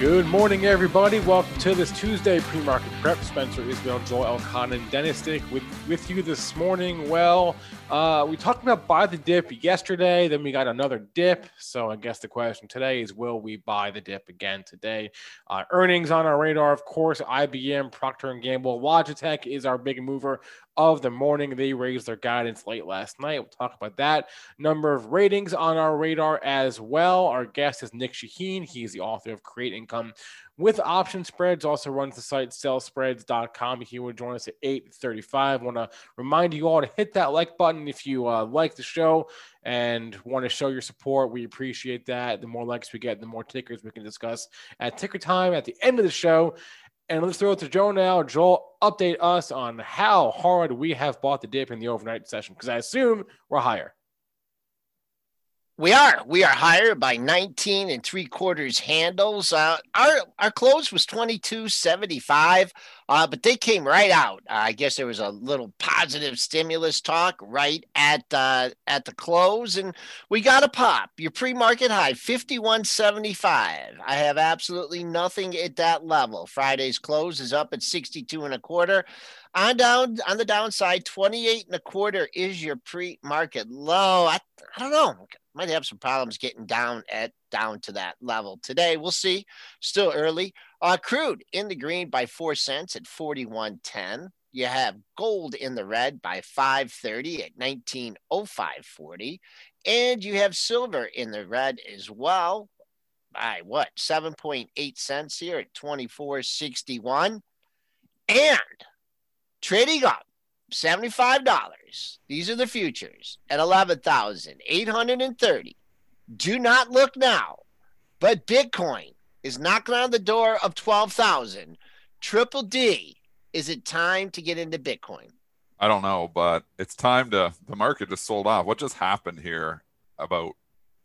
Good morning, everybody. Welcome to this Tuesday pre-market prep. Spencer Isbell, Joel Elcon, and Dennis Dick with, with you this morning. Well, uh, we talked about buy the dip yesterday, then we got another dip. So I guess the question today is, will we buy the dip again today? Uh, earnings on our radar, of course. IBM, Procter and Gamble, Logitech is our big mover of the morning. They raised their guidance late last night. We'll talk about that. Number of ratings on our radar as well. Our guest is Nic Chahine. He's the author of Create Income with Option Spreads. Also runs the site sellspreads.com. He would join us at 8:35. Want to remind you all to hit that like button if you uh, like the show and want to show your support. We appreciate that. The more likes we get, the more tickers we can discuss at ticker time at the end of the show. And let's throw it to Joe now. Joel, update us on how hard we have bought the dip in the overnight session because I assume we're higher. We are. We are higher by 19 and three quarters handles. Uh, our our close was 22.75, uh, but they came right out. Uh, I guess there was a little positive stimulus talk right at uh, at the close, and we got a pop. Your pre-market high 51.75. I have absolutely nothing at that level. Friday's close is up at 62 and a quarter. On down on the downside, 28 and a quarter is your pre-market low. I, I don't know. Might have some problems getting down at down to that level today. We'll see. Still early. Uh, crude in the green by four cents at 41.10. You have gold in the red by 530 at 1905.40. And you have silver in the red as well by what 7.8 cents here at 24.61. And trading up $75. These are the futures at 11,830. Do not look now, but Bitcoin is knocking on the door of 12,000. Triple D, is it time to get into Bitcoin? I don't know, but it's time to. The market just sold off. What just happened here about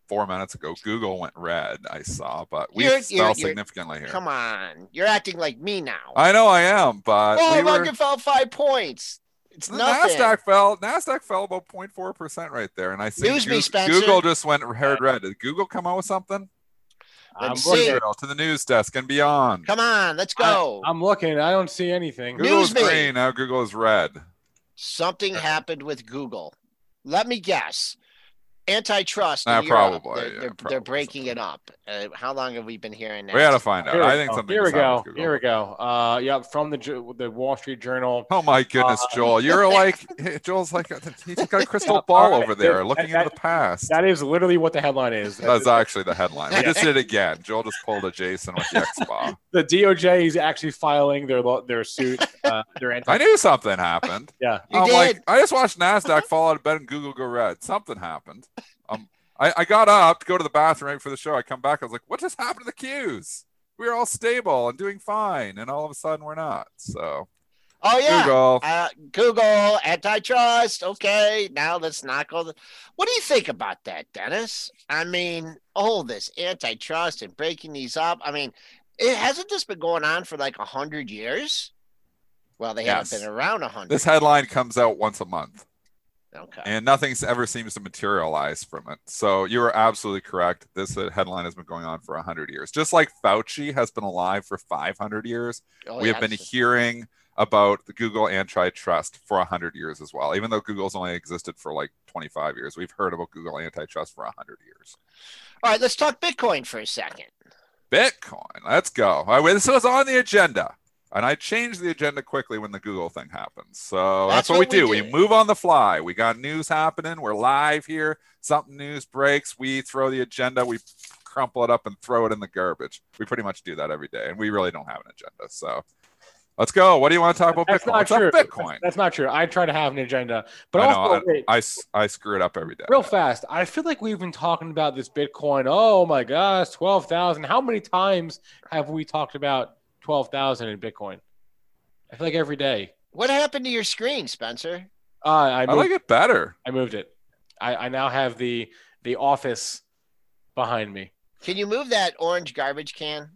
four minutes ago? Google went red. I saw, but we You're- fell you're- you're- significantly here. Come on. You're acting like me now. I know I am, but oh, we look, were. fell five points. It's The nothing. Nasdaq fell. Nasdaq fell about 0.4 percent right there, and I think News me, Google just went red. Red. Did Google come out with something? I'm Let's looking. see. Israel, to the news desk and beyond. Come on, let's go. I'm looking. I don't see anything. Google's News me. green now. Google is red. Something happened with Google. Let me guess. Antitrust. in Uh, probably, They're, yeah, they're, probably they're breaking it up. Uh, how long have we been hearing that? We got to find out. Here I think go. something. Here we go. Here we go. Uh, yep, from the the Wall Street Journal. Oh my goodness, Uh, Joel! You're like Joel's like he's got a crystal ball All right, over there, that- looking that- into the past. That is literally what the headline is. That's actually the headline. We just did it again. Joel just pulled a Jason with the Expo. the DOJ is actually filing their their suit. Uh, their anti. I knew something happened. Yeah. You I'm like. I just watched Nasdaq fall out of bed and Google go red. Something happened. I, I got up to go to the bathroom right for the show. I come back. I was like, what just happened to the Qs? We were all stable and doing fine, and all of a sudden we're not. So Oh yeah. Google. Uh, Google antitrust. Okay, now let's knock all the. What do you think about that, Dennis? I mean, all this antitrust and breaking these up. I mean, it hasn't this been going on for like a hundred years? Well, they Yes. haven't been around a hundred. This headline comes out once a month. Okay. and nothing ever seems to materialize from it. So you are absolutely correct. This uh, headline has been going on for 100 years. Just like Fauci has been alive for 500 years, Oh, we have been hearing about the Google antitrust for 100 years as well. Even though Google's only existed for like 25 years, we've heard about Google antitrust for 100 years. All right, let's talk Bitcoin for a second. Bitcoin, let's go. All right, this was on the agenda. And I change the agenda quickly when the Google thing happens. So that's, That's what, what we we do. We move on the fly. We got news happening. We're live here. Something news breaks. We throw the agenda. We crumple it up and throw it in the garbage. We pretty much do that every day. And we really don't have an agenda. So let's go. What do you want to talk about That's Bitcoin? not What's up, true. Bitcoin? That's not true. I try to have an agenda, but I know. also I, wait, I s- I screw it up every day. real fast. I feel like we've been talking about this Bitcoin. Oh my gosh, twelve thousand. How many times have we talked about twelve thousand in Bitcoin? I feel like every day. What happened to your screen, Spencer? Uh, I I moved, like it better. I moved it. I, I now have the the office behind me. Can you move that orange garbage can?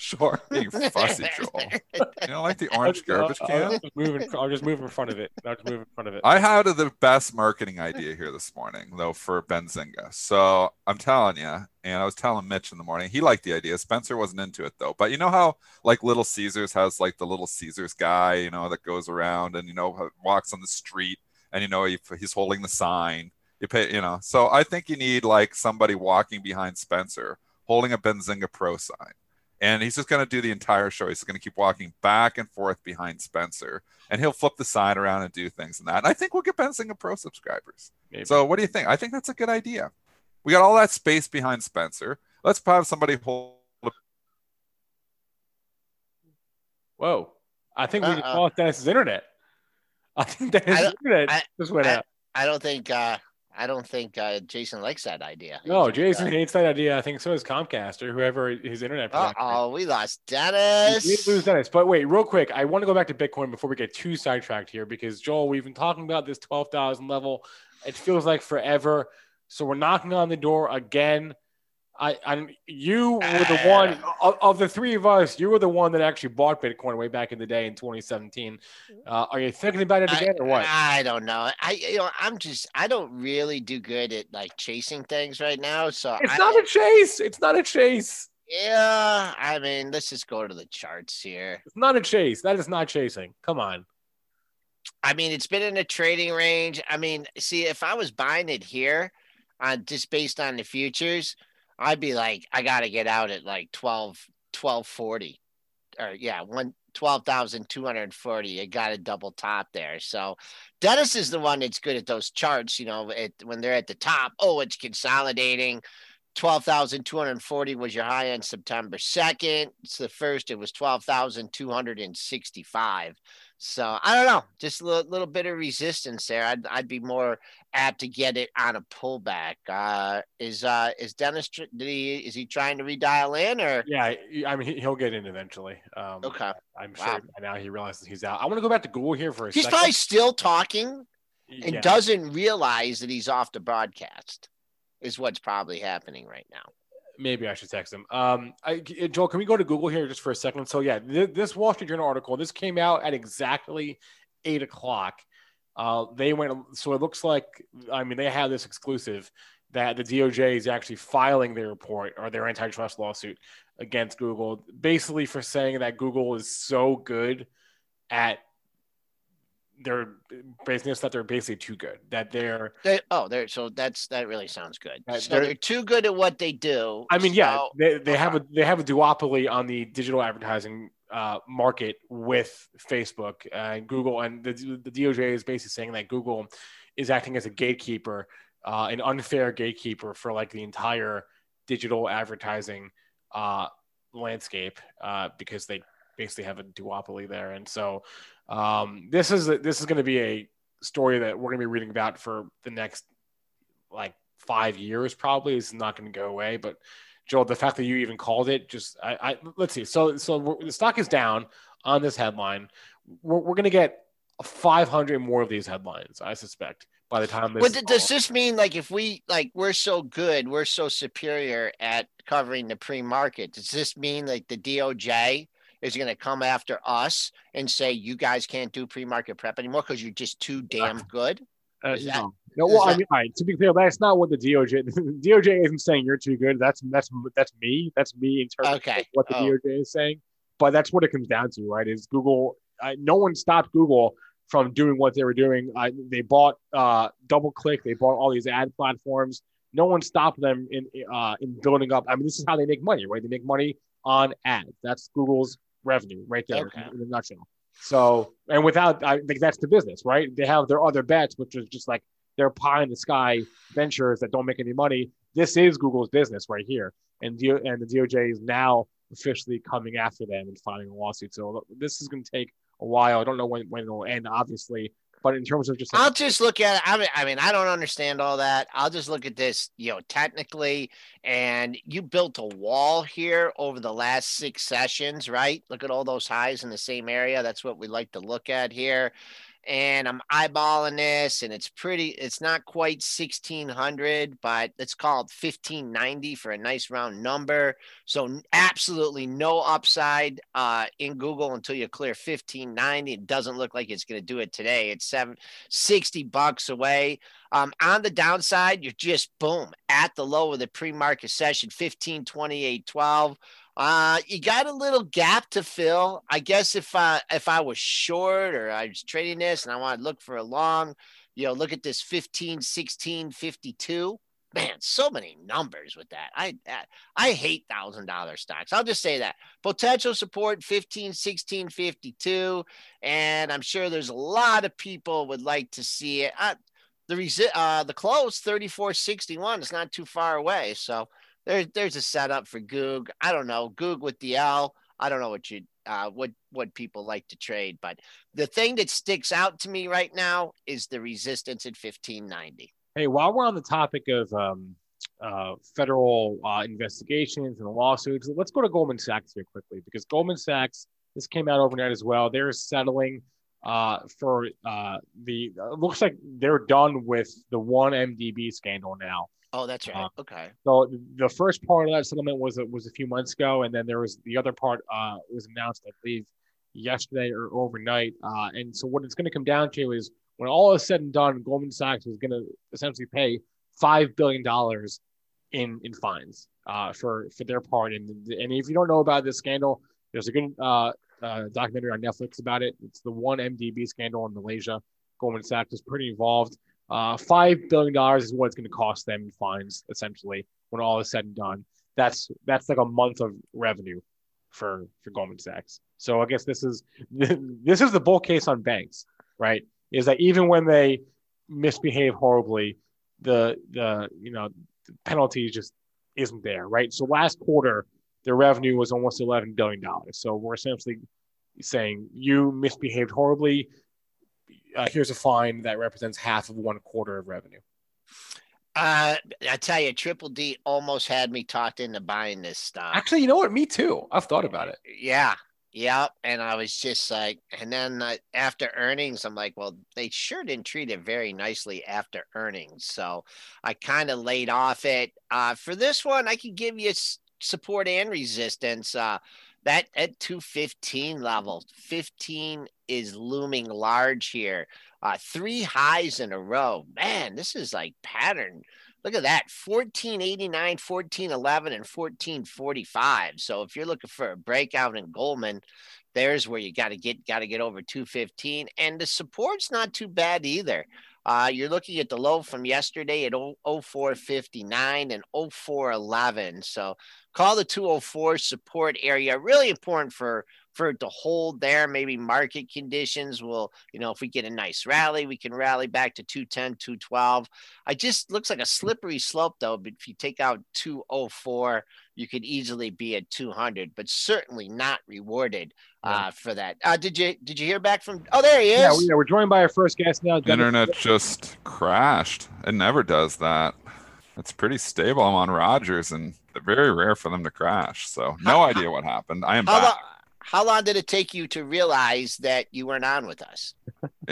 Sure, you fussy Joel. You don't like the orange uh, garbage I'll, can? I'll just move in, I'll just move in front of it. I'll just move in front of it. I had the best marketing idea here this morning, though, for Benzinga. So I'm telling you, and I was telling Mitch in the morning, he liked the idea. Spencer wasn't into it though. But you know how like Little Caesars has like the Little Caesars guy, you know, that goes around and you know walks on the street, and you know he, he's holding the sign. You pay, you know. So I think you need like somebody walking behind Spencer holding a Benzinga Pro sign and he's just going to do the entire show. He's going to keep walking back and forth behind Spencer, and he'll flip the sign around and do things and that. And I think we'll get Benzinga Pro subscribers. Maybe. So, what do you think? I think that's a good idea. We got all that space behind Spencer. Let's have somebody hold. Whoa! I think we just Uh-uh. lost Dennis's internet. I think Dennis's don't- internet I- just went I- out. I don't think uh I don't think uh Jason likes that idea. No, Jason uh, hates that idea. I think so is Comcast or whoever his internet. provider. Uh-oh, we lost Dennis. We did lose Dennis. But wait, real quick, I want to go back to Bitcoin before we get too sidetracked here because Joel, we've been talking about this twelve thousand level. It feels like forever. So we're knocking on the door again. I, I you were the uh, one of, of the three of us. You were the one that actually bought Bitcoin way back in the day in 2017. Mm-hmm. Uh, are you thinking about it again or what? I, I don't know. I you know I'm just I don't really do good at like chasing things right now. So It's I, not a chase. It's not a chase. yeah. I mean, let's just go to the charts here. It's not a chase. That is not chasing. Come on. I mean, it's been in a trading range. I mean, see, if I was buying it here, on just based on the futures, I'd be like, I got to get out at like 12, 1240 or yeah, one. 12,240. I got a double top there. So Dennis is the one that's good at those charts, you know, it, when they're at the top. Oh, it's consolidating. 12,240 was your high on September 2nd. It's the first, it was 12,265. So I don't know, just a little, little bit of resistance there. I'd, I'd be more apt to get it on a pullback. Uh, is uh, is Dennis? Did he is he trying to redial in or? Yeah, I mean he- he'll get in eventually. Um, Okay, I'm sure by now he realizes he's out. I want to go back to Google here for a he's second. probably still talking and Yeah. doesn't realize that he's off the broadcast. Is what's probably happening right now. Maybe I should text him. Um, I, Joel, can we go to Google here just for a second? So yeah, th- this Wall Street Journal article, this came out at exactly eight o'clock. Uh, they went, so it looks like, I mean, they have this exclusive that the DOJ is actually filing their report or their antitrust lawsuit against Google, basically for saying that Google is so good at their business that they're basically too good, that they're They, oh, there. So that's that really sounds good. So they're- they're too good at what they do. I mean, yeah, so- they, they have a they have a duopoly on the digital advertising uh, market with Facebook and Google, and the, the DOJ is basically saying that Google is acting as a gatekeeper, uh, an unfair gatekeeper for like the entire digital advertising uh, landscape uh, because they basically have a duopoly there, and so um, this is this is going to be a story that we're going to be reading about for the next like five years probably. Is not going to go away but joel the fact that you even called it just i, I let's see so so we're, the stock is down on this headline we're, we're going to get 500 more of these headlines i suspect by the time this But does this mean like if we like we're so good, we're so superior at covering the pre-market? Does this mean like the DOJ is going to come after us and say you guys can't do pre-market prep anymore because you're just too damn good? Uh, Is no, no well, I mean, right. To be clear, that's not what the DOJ. DOJ isn't saying you're too good. That's that's that's me. That's me interpreting Okay. what the Oh. DOJ is saying. But that's what it comes down to, right? Is Google? I, no one stopped Google from doing what they were doing. I, they bought uh, DoubleClick. They bought all these ad platforms. No one stopped them in uh, in building up. I mean, this is how they make money, right? They make money on ads. That's Google's revenue right there Okay. in, in a nutshell. So, and without, I think that's the business, right? They have their other bets, which is just like their pie in the sky ventures that don't make any money. This is Google's business right here, and D- and the DOJ is now officially coming after them and filing a lawsuit. So this is going to take a while. I don't know when when it will end, obviously, but in terms of just like, I'll just look at it. I mean, I mean, I don't understand all that. I'll just look at this, you know, technically. And you built a wall here over the last six sessions, right? Look at all those highs in the same area. That's what we like to look at here. And I'm eyeballing this, and it's pretty. It's not quite 1600, but it's called 1590 for a nice round number. So absolutely no upside uh, in Google until you clear 1590. It doesn't look like it's going to do it today. It's seven 60 bucks away. Um, on the downside, you're just boom at the low of the pre-market session, 15, 28, 12. Uh, you got a little gap to fill. I guess if I if I was short or I was trading this and I want to look for a long, you know, look at this 15, 16, 52. Man, so many numbers with that. I I hate thousand dollar stocks. I'll just say that potential support 15, 16, 52, and I'm sure there's a lot of people would like to see it. Uh, the resi- uh, the close 3461 is not too far away. So there's there's a setup for Goog. I don't know Goog with the L. I don't know what you uh, what what people like to trade, but the thing that sticks out to me right now is the resistance at 1590. Hey, while we're on the topic of um, uh, federal uh, investigations and lawsuits, let's go to Goldman Sachs here quickly because Goldman Sachs this came out overnight as well. They're settling uh, for uh, the looks like they're done with the one MDB scandal now. Oh, that's right. Uh, okay. So the first part of that settlement was was a few months ago, and then there was the other part uh, was announced, I believe, yesterday or overnight. Uh, and so what it's going to come down to is when all is said and done, Goldman Sachs is going to essentially pay five billion dollars in in fines uh, for for their part. And and if you don't know about this scandal, there's a good uh, uh, documentary on Netflix about it. It's the one MDB scandal in Malaysia. Goldman Sachs is pretty involved. Uh, Five billion dollars is what it's going to cost them in fines, essentially, when all is said and done. That's that's like a month of revenue for for Goldman Sachs. So I guess this is this is the bull case on banks, right? Is that even when they misbehave horribly, the the you know the penalty just isn't there, right? So last quarter, their revenue was almost eleven billion dollars. So we're essentially saying you misbehaved horribly uh, here's a fine that represents half of one quarter of revenue. Uh, I tell you, Triple D almost had me talked into buying this stock. Actually, you know what? Me too. I've thought about it. Yeah, yeah. And I was just like, and then uh, after earnings, I'm like, well, they sure didn't treat it very nicely after earnings. So I kind of laid off it. Uh, for this one, I can give you support and resistance. Uh, that at 215 level 15 is looming large here. Uh three highs in a row. Man this is like pattern. Look at that 1489 1411 and 1445 so if you're looking for a breakout in goldman there's where you got to get got to get over 215 and the support's not too bad either uh, you're looking at the low from yesterday at 0459 and 0411 so call the 204 support area. Really important for for it to hold there. Maybe market conditions will, you know, if we get a nice rally, we can rally back to 210, 212. I just looks like a slippery slope though. But if you take out 204, you could easily be at 200, but certainly not rewarded uh, for that. Uh, did you did you hear back from? Oh, there he is. Yeah, we, yeah, we're joined by our first guest now. Internet just crashed. It never does that. It's pretty stable. I'm on Rogers, and very rare for them to crash. So no idea what happened. I am how back. Long, how long did it take you to realize that you weren't on with us?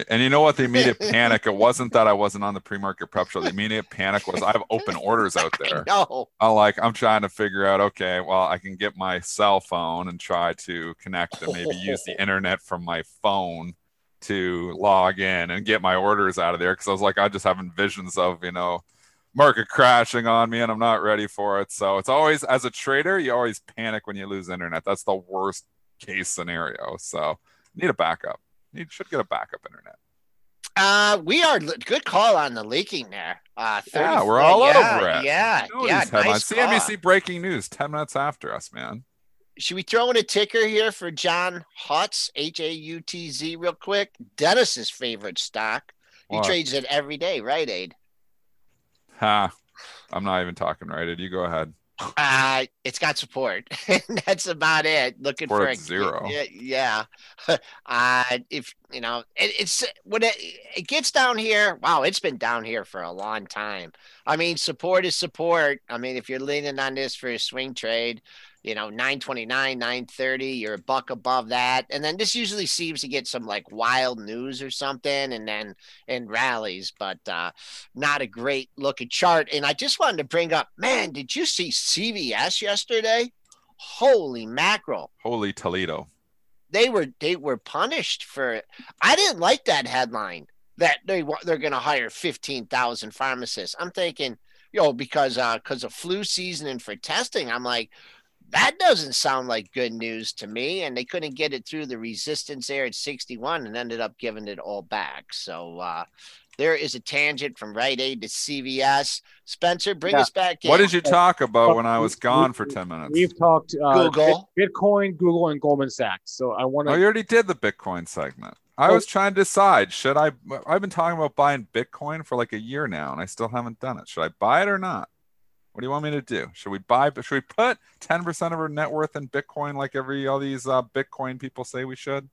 And you know what? The immediate panic. It wasn't that I wasn't on the pre-market prep show. The immediate panic was I have open orders out there. No. I'm like I'm trying to figure out. Okay, well I can get my cell phone and try to connect and maybe use the internet from my phone to log in and get my orders out of there because I was like I just having visions of you know market crashing on me and I'm not ready for it. So it's always as a trader, you always panic when you lose internet. That's the worst case scenario. So need a backup. You should get a backup internet. Uh, we are good call on the leaking there. Uh, yeah, we're all yeah, over it. Yeah, yeah. Nice CNBC breaking news 10 minutes after us, man. Should we throw in a ticker here for John Hutz, H A U T Z, real quick? Dennis's favorite stock. He what? trades it every day, right, Aid? Ha. I'm not even talking right. You go ahead. Uh, it's got support. That's about it. Looking support for a zero. Yeah, yeah. Uh, if you know, it, it's when it, it gets down here. Wow, it's been down here for a long time. I mean, support is support. I mean, if you're leaning on this for a swing trade, you know 929 930 you're a buck above that and then this usually seems to get some like wild news or something and then and rallies but uh not a great looking chart and i just wanted to bring up man did you see cvs yesterday holy mackerel Holy Toledo. they were they were punished for it. I didn't like that headline that they they're going to hire 15,000 pharmacists. I'm thinking, you know, because uh cuz of flu season and for testing, I'm like that doesn't sound like good news to me and they couldn't get it through the resistance there at 61 and ended up giving it all back. So uh there is a tangent from Rite Aid to CVS. Spencer, bring Yeah. us back in. What did you talk about when I was gone for 10 minutes? We've talked uh, Google. Bitcoin, Google, and Goldman Sachs. So I want to. Oh, to. you already did the Bitcoin segment. I Oh. was trying to decide should I I've been talking about buying Bitcoin for like a year now and I still haven't done it. Should I buy it or not? What do you want me to do? Should we buy should we put 10% of our net worth in Bitcoin like every all these uh, Bitcoin people say we should?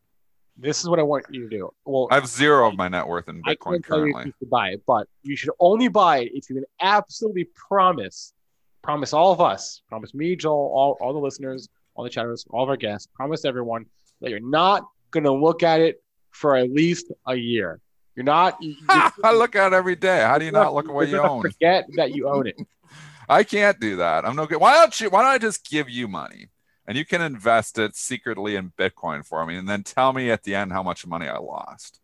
this is what I want you to do. Well, I have zero of my net worth in Bitcoin can't tell you if currently. you buy it, but you should only buy it if you can absolutely promise, promise all of us, promise me, Joel, all, all the listeners, all the chatters, all of our guests, promise everyone that you're not going to look at it for at least a year. You're not. You, I look at it every day. How do you not look at what you're you own? Forget that you own it. I can't do that. I'm no good. Why don't you? Why don't I just give you money and you can invest it secretly in Bitcoin for me, and then tell me at the end how much money I lost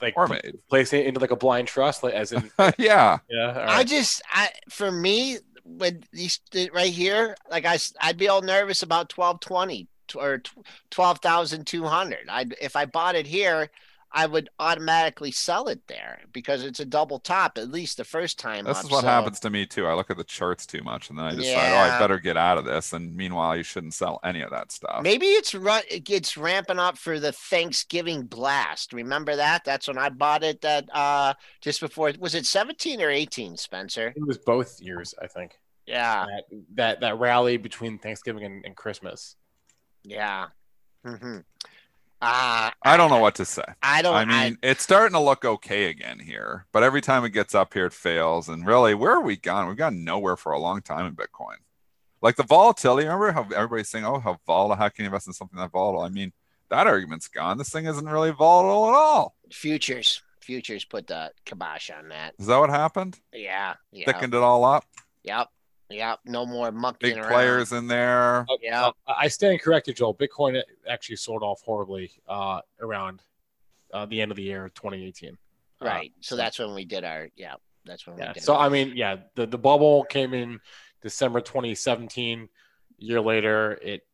Like or made? place it into like a blind trust, like as in yeah, yeah. all I just, I for me, when these right here, like I, I'd be all nervous about twelve twenty or twelve thousand two hundred. I if I bought it here, I would automatically sell it there because it's a double top at least the first time. this up, is what so- happens to me too. I look at the charts too much, and then I decide, oh, I better get out of this. And meanwhile, you shouldn't sell any of that stuff. Maybe it's run. It gets ramping up for the Thanksgiving blast. Remember that? That's when I bought it. That uh, just before was it seventeen or eighteen, Spencer? it was both years, I think. Yeah, That that, that rally between Thanksgiving and, and Christmas. yeah. hmm Uh, I don't know what to say. I don't. I mean, it's starting to look okay again here, but every time it gets up here, it fails. And really, where are we gone? We've gone nowhere for a long time in Bitcoin. Like the volatility. Remember how everybody's saying, "Oh, how volatile? How can you invest in something that volatile?" I mean, that argument's gone. This thing isn't really volatile at all. futures. Futures put the kibosh on that. Is that what happened? Yeah. Yeah. Thickened it all up. Yep. Yep. No more mucking Big around. players in there. Yeah. Uh, I stand corrected, Joel. Bitcoin actually sold off horribly uh, around uh, the end of the year, 2018. Uh, Right. So that's when we did our. Yeah. That's when yeah. we did. So our- I mean, yeah, the the bubble came in December 2017. year later, it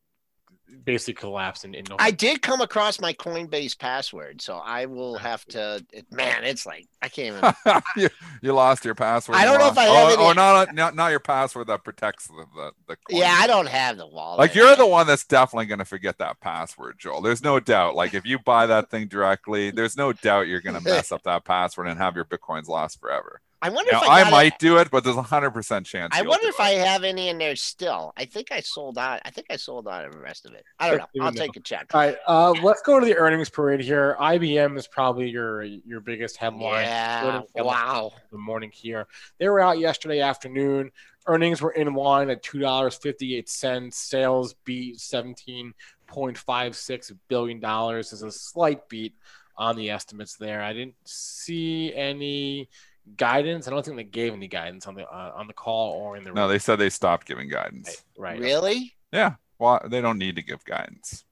basically collapsed in, in November. I did come across my Coinbase password, so I will have to. Man, it's like I can't even. you, you lost your password. I don't know if I oh, have oh, any- not, not not your password that protects the the, the coin. yeah, I don't have the wallet. Like you're the one that's definitely going to forget that password, Joel. There's no doubt. Like if you buy that thing directly, there's no doubt you're going to mess up that password and have your bitcoins lost forever. I wonder Now, if I, I might It. do it, but there's a hundred percent chance. I wonder if it. I have any in there still. I think I sold out. I think I sold out of the rest of it. I don't know. I'll though- take a check. All right, uh, let's go to the earnings parade here. IBM is probably your your biggest headline. Yeah. Earnings headline Wow. The morning here, they were out yesterday afternoon. Earnings were in line at two dollars fifty eight cents. Sales beat seventeen point five six billion dollars. Is a slight beat on the estimates there. I didn't see any guidance. I don't think they gave any guidance on the uh, on the call or in the No, they said they stopped giving guidance. right. Really? Yeah, well, they don't need to give guidance.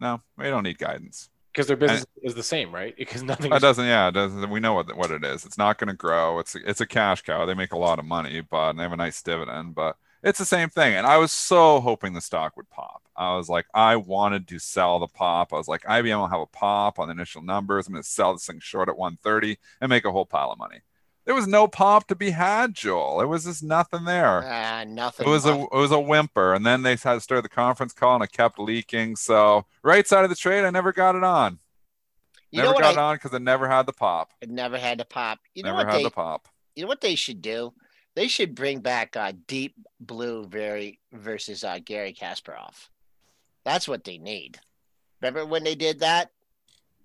No, they don't need guidance. because their business is the same, right? Because nothing. It doesn't. Yeah, it doesn't. We know what what it is. It's not going to grow. It's it's a cash cow. They make a lot of money, but and they have a nice dividend. But it's the same thing. And I was so hoping the stock would pop. I was like, I wanted to sell the pop. I was like, IBM will have a pop on the initial numbers. I'm going to sell this thing short at 130 and make a whole pile of money. There was no pop to be had, Joel. It was just nothing there. Ah, nothing. It was a it was a whimper, and then they had to start the conference call, and it kept leaking. So right side of the trade, I never got it on. You never know what? got it on because it never had the pop. it never had to pop. You know never what had they? the pop. You know what they should do? They should bring back uh, Deep Blue very versus uh, Gary Kasparov. That's what they need. Remember when they did that?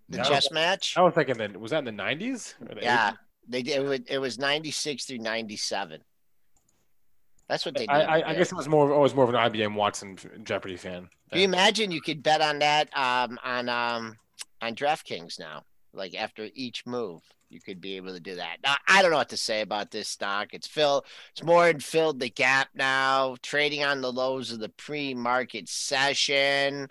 The No. chess match? I was thinking that was that in the nineties? Yeah, they did. It was, it was 96 through 97. That's what they did. I, I, I guess it was more. I was more of an IBM Watson Jeopardy fan. Can you imagine you could bet on that um, on um, on DraftKings now? Like after each move, you could be able to do that. Now, I don't know what to say about this stock. It's filled. It's more than filled the gap now. Trading on the lows of the pre-market session.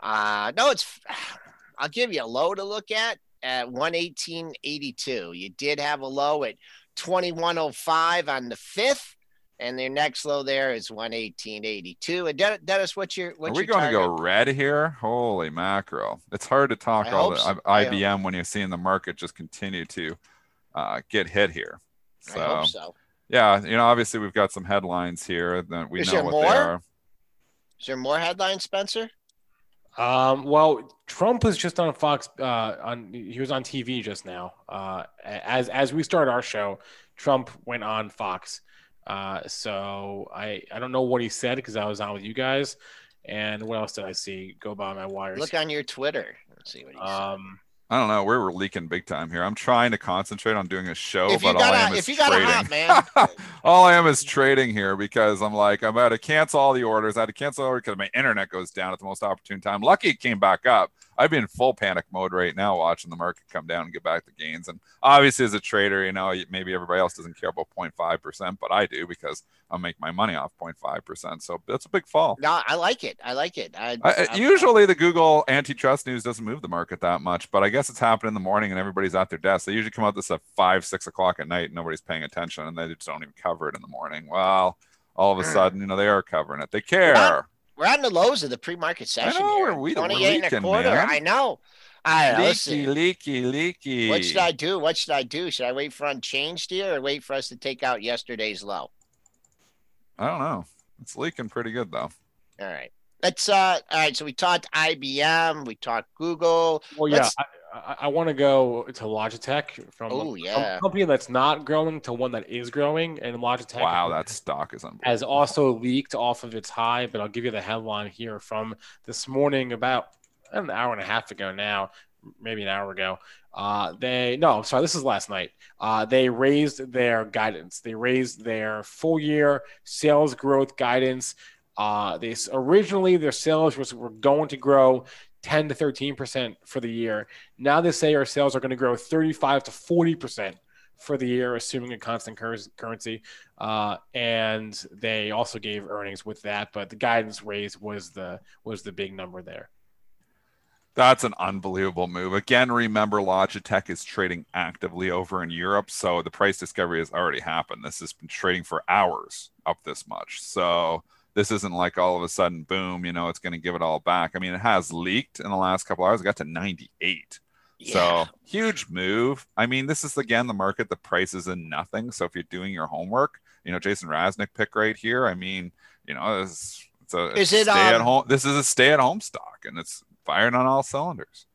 Uh, no, it's. I'll give you a low to look at at 118.82. You did have a low at 2105 on the fifth and their next low there is 118.82. And Dennis, what's your what's Are we going to go red here? Holy mackerel! It's hard to talk I all the so. IBM when you're seeing the market just continue to uh, get hit here. So, so. yeah, you know, obviously we've got some headlines here that we Is know what more? they are. Is there more headlines, Spencer? Um, well, Trump was just on Fox. Uh, on he was on TV just now. Uh, as as we start our show, Trump went on Fox. Uh, so I I don't know what he said because I was on with you guys. And what else did I see? Go by my wires. Look on your Twitter. Let's see what he said. I don't know. We're, we're leaking big time here. I'm trying to concentrate on doing a show, but all I am is if you got a trading. all I am is trading here because I'm like, I'm about to cancel all the orders. I had to cancel order because my internet goes down at the most opportune time. Lucky it came back up. I'd be in full panic mode right now watching the market come down and get back to gains. And obviously, as a trader, you know, maybe everybody else doesn't care about 0.5%, but I do because I'll make my money off 0.5%. So that's a big fall. no, I like it. I like it. I, I, I- usually the Google antitrust news doesn't move the market that much, but I guess it's happening in the morning and everybody's at their desk. They usually come out this at five, six o'clock at night, and nobody's paying attention, and they just don't even cover it in the morning. Well, all of a Mm. sudden, you know, they are covering it. They care. We're on the lows of the pre-market session know, here. we're- we- we're 28 and a quarter. man. I know. I know. Leaky, Listen, leaky, leaky. what should I do? What should I do? Should I wait for unchanged here or wait for us to take out yesterday's low? I don't know. It's leaking pretty good though. All right. Let's uh all right. So we talked IBM, we talked Google. well, yeah, Let's- I, I, I want to go to Logitech from, Oh, from yeah. a company that's not growing to one that is growing, and Logitech. Wow, that stock is unbelievable. has also leaked off of its high, but I'll give you the headline here from this morning about an hour and a half ago now, maybe an hour ago. Uh, they no, I'm sorry, this is last night. Uh, they raised their guidance. They raised their full year sales growth guidance. Uh, they originally their sales was were going to grow 10 to 13 percent for the year. Now they say our sales are going to grow 35 to 40 percent for the year, assuming a constant cur- currency. Uh, and they also gave earnings with that, but the guidance raise was the was the big number there. That's an unbelievable move. Again, remember Logitech is trading actively over in Europe, so the price discovery has already happened. This has been trading for hours up this much. So this isn't like all of a sudden, boom, you know, it's going to give it all back. I mean, it has leaked in the last couple hours. It got to 98. Yeah. So huge move. I mean, this is again the market that prices in nothing. So if you're doing your homework, you know, Jason Raznick pick right here. I mean, you know, it's, it's a Is it, stay at um, home. This is a stay at home stock, and it's firing on all cylinders.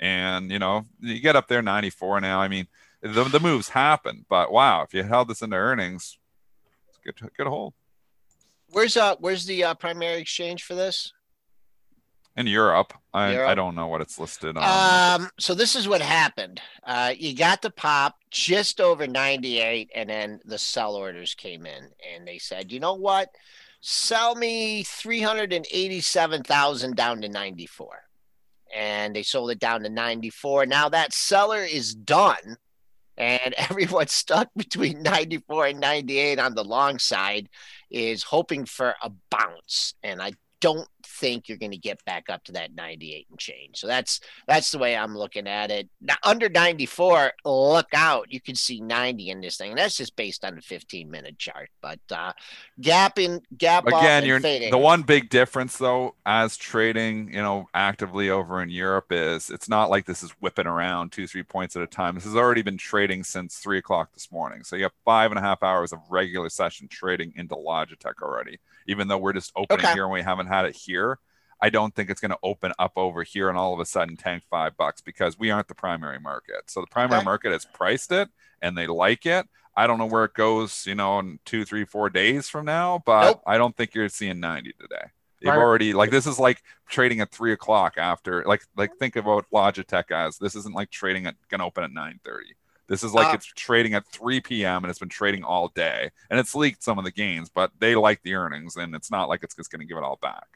And you know, you get up there 94 now. I mean, the, the moves happen, but wow, if you held this into earnings, it's good good hold Where's uh where's the uh, primary exchange for this? in Europe. I, I don't know what it's listed on. Um, so this is what happened. Uh, you got the pop just over 98, and then the sell orders came in, and they said, you know what? Sell me 387,000 down to 94. And they sold it down to 94. Now that seller is done, and everyone stuck between 94 and 98 on the long side is hoping for a bounce. And I don't think you're going to get back up to that 98 and change. So that's that's the way I'm looking at it. Now under 94, look out. You can see 90 in this thing. That's just based on the 15 minute chart. But uh gap in gap again you're fading. the one big difference though as trading you know actively over in europe is it's not like this is whipping around two three points at a time this has already been trading since three o'clock this morning so you have five and a half hours of regular session trading into logitech already even though we're just opening Okay. here and we haven't had it here i don't think it's going to open up over here and all of a sudden tank five bucks because we aren't the primary market so the primary Okay. market has priced it and they like it I don't know where it goes, you know, in two, three, four days from now, but Nope. I don't think you're seeing 90 today. You've Right. already like this is like trading at three o'clock after like like think about Logitech as this isn't like trading at gonna open at 9 30. This is like Uh, it's trading at 3 p.m. and it's been trading all day, and it's leaked some of the gains, but they like the earnings, and it's not like it's just going to give it all back.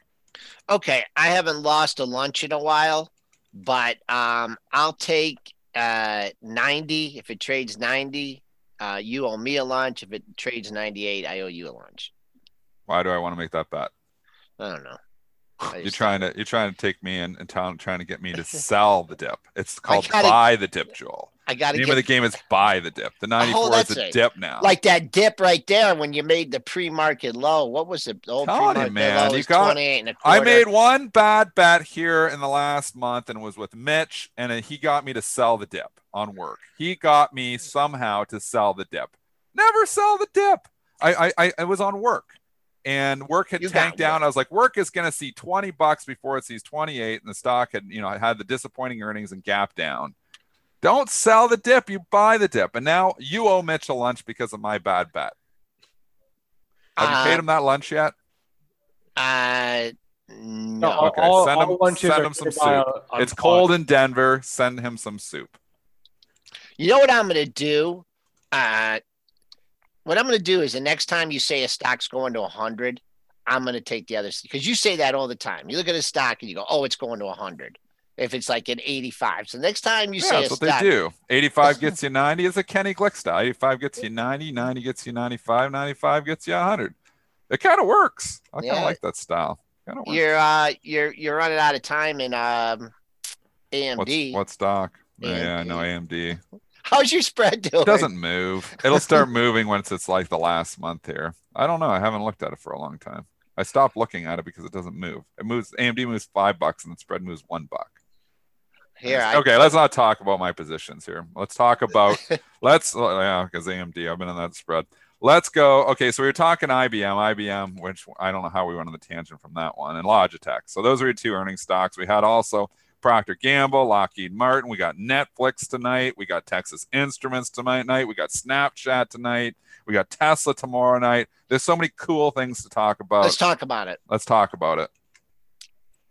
Okay, I haven't lost a lunch in a while, but um, I'll take uh 90 if it trades 90. Uh, you owe me a lunch. If it trades 98, I owe you a lunch. Why do I want to make that bet? I don't know. I You're trying to you're trying to take me in and trying to get me to sell the dip. It's called gotta- buy the dip, Joel. I got to name get of the game is buy the dip. The 94 is a right. dip now. like that dip right there when you made the pre-market low. What was it? The old Telling pre-market man, low you got- 28 and a I made one bad bet here in the last month and was with Mitch, and he got me to sell the dip on work. He got me somehow to sell the dip. Never sell the dip. I I, I, was on work, and work had You tanked down. I was like, work is going to see 20 bucks before it sees 28, and the stock had you know had the disappointing earnings and gap down. Don't sell the dip. You buy the dip, and now you owe Mitch a lunch because of my bad bet. Have you Uh, paid him that lunch yet? Uh, no. all- Okay, all- send all him- send him some soup. a- on It's pod. cold in Denver. Send him some soup. You know what I'm going to do? Uh, what I'm going to do is the next time you say a stock's going to 100, I'm going to take the other because you say that all the time. You look at a stock and you go, "Oh, it's going to 100." If it's like an 85, so next time you Yeah, say that's what they do. 85 gets you 90 is a Kenny Glick style. 85 gets you 90, 90 gets you 95, 95 gets you 100. It kind of works. I kind of Yeah. like that style. Kind of works. you're uh you're you're running out of time in um What's, AMD. what stock? Yeah, yeah, I know AMD. AMD. How's your spread doing? It doesn't move. It'll start moving once it's like the last month here. I don't know. I haven't looked at it for a long time. I stopped looking at it because it doesn't move. It moves. AMD moves five bucks and the spread moves one buck. Here, I, okay, let's not talk about my positions here. Let's talk about let's oh, yeah, because AMD, I've been in that spread. Let's go. Okay, so we were talking IBM, IBM, which I don't know how we went on the tangent from that one, and Logitech. So those are your two earning stocks. We had also Procter Gamble, Lockheed Martin. We got Netflix tonight. We got Texas Instruments tonight. Night. We got Snapchat tonight. We got Tesla tomorrow night. There's so many cool things to talk about. let's talk about it. Let's talk about it.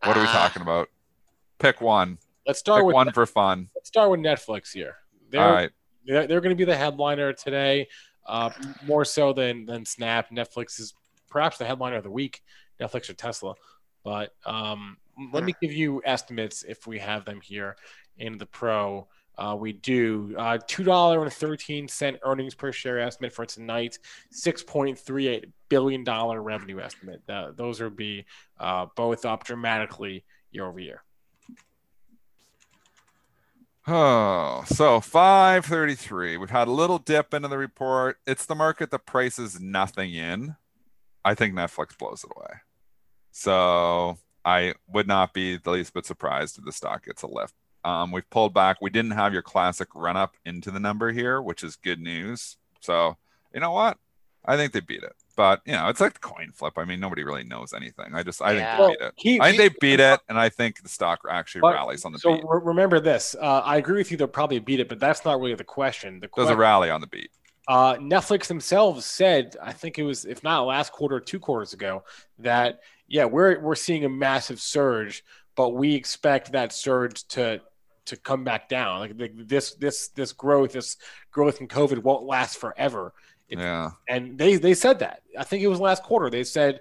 What are we Uh, talking about? Pick one. Let's start Pick with one for fun. let's start with Netflix here. They're All right. they're, they're going to be the headliner today, uh, more so than than Snap. Netflix is perhaps the headliner of the week. Netflix or Tesla, but um, let me give you estimates if we have them here in the pro. Uh, we do uh, two dollar and thirteen cent earnings per share estimate for tonight. Six point three eight billion dollar revenue estimate. Uh, those would be uh, both up dramatically year over year. Oh, so 533. We've had a little dip into the report. It's the market that prices nothing in. I think Netflix blows it away. So I would not be the least bit surprised if the stock gets a lift. Um, we've pulled back. We didn't have your classic run up into the number here, which is good news. So you know what? I think they beat it. But you know, it's like the coin flip. I mean, nobody really knows anything. I just I Yeah. think they beat it. He- I think he- they beat it, and I think the stock actually But- rallies on the So beat. re- remember this. Uh, I agree with you. They'll probably beat it, but that's not really the question. The Does question, a rally on the beat. uh, Netflix themselves said, I think it was, if not last quarter, two quarters ago, that yeah, we're we're seeing a massive surge, but we expect that surge to to come back down. Like the, this this this growth, this growth in COVID won't last forever. Yeah. and they they said that. I think it was last quarter. They said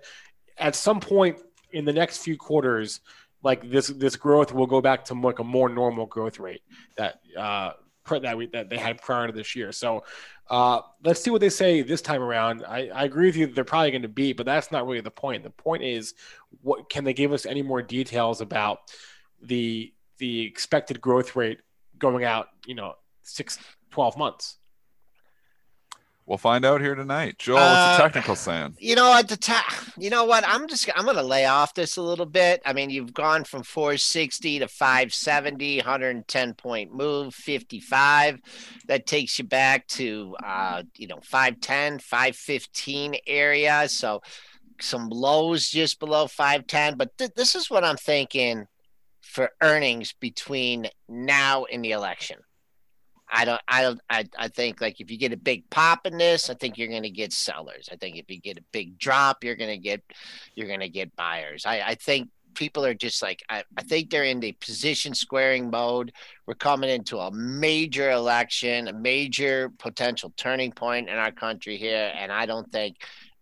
at some point in the next few quarters, like this this growth will go back to like a more normal growth rate that uh pr- that we that they had prior to this year. So uh let's see what they say this time around. I, I agree with you. They're probably going to beat, but that's not really the point. The point is, what can they give us any more details about the the expected growth rate going out? You know, six, 12 months. We'll find out here tonight. Joel, what's Uh, the technical saying? You know, at the top, you know what? I'm just I'm gonna lay off this a little bit. I mean, you've gone from 460 to 570, 110 point move, 55. That takes you back to uh, you know, 510, 515 area. So some lows just below 510. But th- this is what I'm thinking for earnings between now and the election. I don't, I don't, I, I think like if you get a big pop in this, I think you're going to get sellers. I think if you get a big drop, you're going to get, you're going to get buyers. I, I think people are just like I, I think they're in the position squaring mode. We're coming into a major election, a major potential turning point in our country here, and I don't think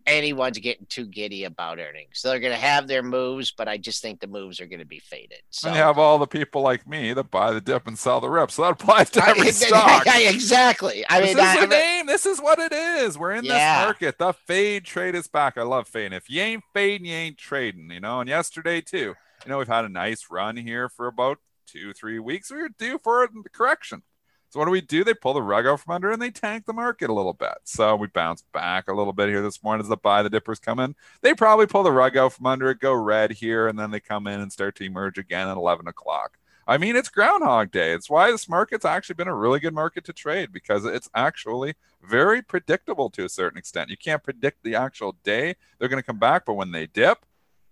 anyone's getting too giddy about earnings. So they're going to have their moves, but I just think the moves are going to be faded. So And you have all the people like me that buy the dip and sell the rip. So that applies to every stock. exactly. I mean this mean, is I, the name. This is what it is. We're in Yeah. this market. The fade trade is back. I love fading. If you ain't fading, you ain't trading. You know. And yesterday too. You know, we've had a nice run here for about two, three weeks. We were due for a correction. So what do we do? They pull the rug out from under and they tank the market a little bit. So we bounce back a little bit here this morning as the buy the dippers come in. They probably pull the rug out from under it, go red here, and then they come in and start to emerge again at 11 o'clock. I mean, it's Groundhog Day. It's why this market's actually been a really good market to trade because it's actually very predictable to a certain extent. You can't predict the actual day they're going to come back, but when they dip,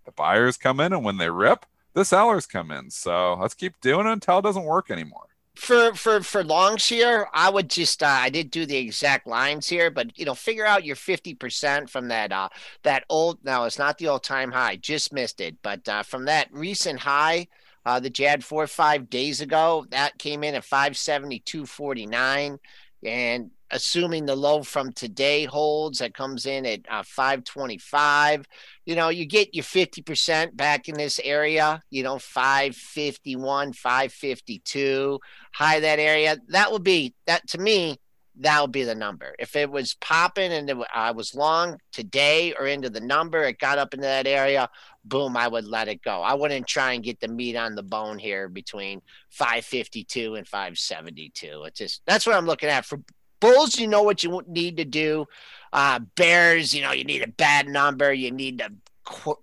the buyers come in, and when they rip, the sellers come in. So let's keep doing it until it doesn't work anymore. For for for longs here, I would just uh, I did do the exact lines here, but you know, figure out your fifty percent from that uh that old. Now it's not the all time high, just missed it, but uh, from that recent high. Uh, you had four or five days ago, that came in at 572.49. And assuming the low from today holds, that comes in at uh, 525 you know, you get your 50% back in this area, you know, 551, 552, high that area. That would be that to me, that would be the number. If it was popping and it, I was long today or into the number, it got up into that area, boom, I would let it go. I wouldn't try and get the meat on the bone here between 552 and 572. It's just that's what I'm looking at for bulls. You know what you need to do uh, Bears, you know, you need a bad number. You need to,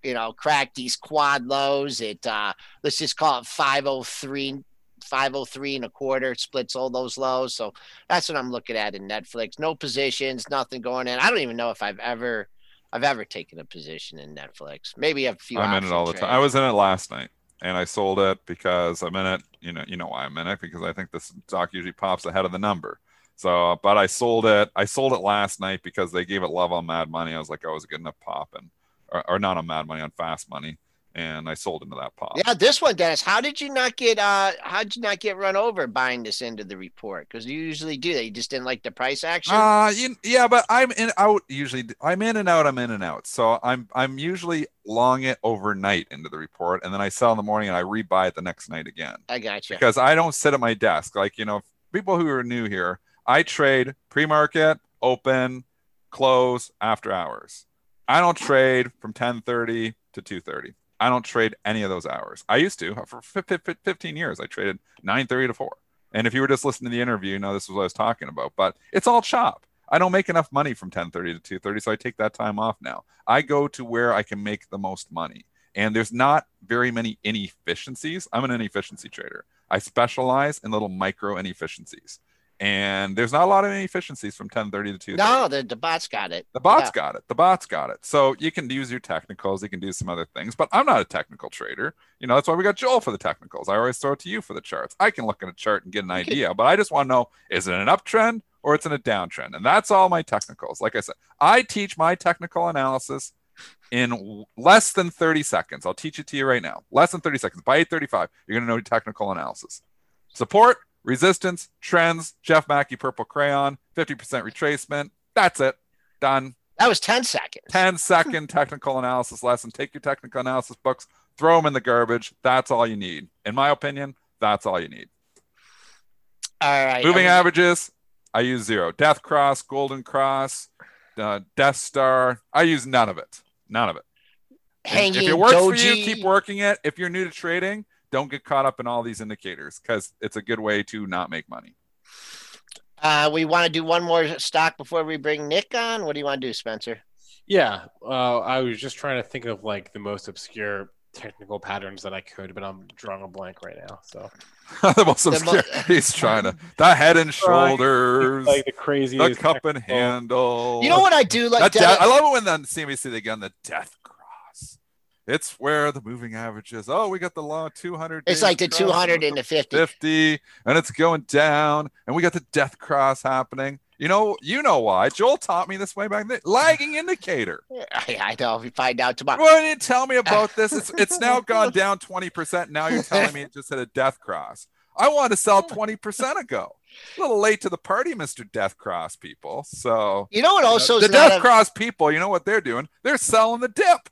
you know, crack these quad lows. It, uh, let's just call it 503, 503 and a quarter, splits all those lows. So that's what I'm looking at in Netflix. No positions, nothing going in. I don't even know if I've ever, I've ever taken a position in Netflix. Maybe a few. I'm in it all the time. I was in it last night and I sold it because I'm in it. You know, you know why I'm in it because I think this stock usually pops ahead of the number. So, but I sold it. I sold it last night because they gave it love on Mad Money. I was like, I was getting a good enough pop, and or, or not on Mad Money on Fast Money, and I sold into that pop. Yeah, this one, Dennis. How did you not get uh how did you not get run over buying this into the report? Because you usually do that. You just didn't like the price action. Uh, you, yeah, but I'm in out usually. I'm in and out. I'm in and out. So I'm I'm usually long it overnight into the report, and then I sell in the morning and I rebuy it the next night again. I got you. because I don't sit at my desk. Like, you know, people who are new here, I trade pre market, open, close, after hours. I don't trade from 1030 to 230. I don't trade any of those hours. I used to for fif- fif- 15 years. I traded 930 to 4. And if you were just listening to the interview, you know this is what I was talking about. But it's all chop. I don't make enough money from 1030 to 230, so I take that time off now. I go to where I can make the most money. And there's not very many inefficiencies. I'm an inefficiency trader. I specialize in little micro inefficiencies. And there's not a lot of inefficiencies from 1030 to 2. No, the, the bot's got it. The bots Yeah. got it. The bots got it. So you can use your technicals. You can do some other things, but I'm not a technical trader. You know, that's why we got Joel for the technicals. I always throw it to you for the charts. I can look at a chart and get an idea, but I just want to know is it an uptrend or it's in a downtrend? And that's all my technicals. Like I said, I teach my technical analysis in less than 30 seconds. I'll teach it to you right now. Less than 30 seconds. By 835, you're going to know technical analysis. Support, resistance, trends, Jeff Macke purple crayon, 50% retracement. That's it. Done. That was 10 seconds. 10 second technical analysis lesson. Take your technical analysis books, throw them in the garbage. That's all you need. In my opinion, that's all you need. All right. Moving I was- averages, I use zero. Death Cross, Golden Cross, uh, Death Star, I use none of it. None of it. And Hanging if it works doji. for you, keep working it. If you're new to trading, don't get caught up in all these indicators because it's a good way to not make money. Uh, we want to do one more stock before we bring Nick on. What do you want to do, Spencer? Yeah, uh, I was just trying to think of like the most obscure technical patterns that I could, but I'm drawing a blank right now. So the most The mo- obscure. He's trying to the head and shoulders, like the the craziest cup and handle. You know what I do? Like That Dennis- death- I love it when on CNBC they get on the death cross. It's where the moving average is. Oh, we got the long 200. it's like the 200 and the 50. 50 and it's going down and we got the death cross happening You know, you know why. Joel taught me this way back then. Lagging indicator. I, I know. If we find out tomorrow. Didn't you tell me about this? It's it's now gone down 20%. Now you're telling me it just hit a death cross. I wanted to sell 20% ago. A little late to the party, Mr. Death Cross people. So You know what? Also, the is not Death a- Cross people, you know what they're doing? They're selling the dip.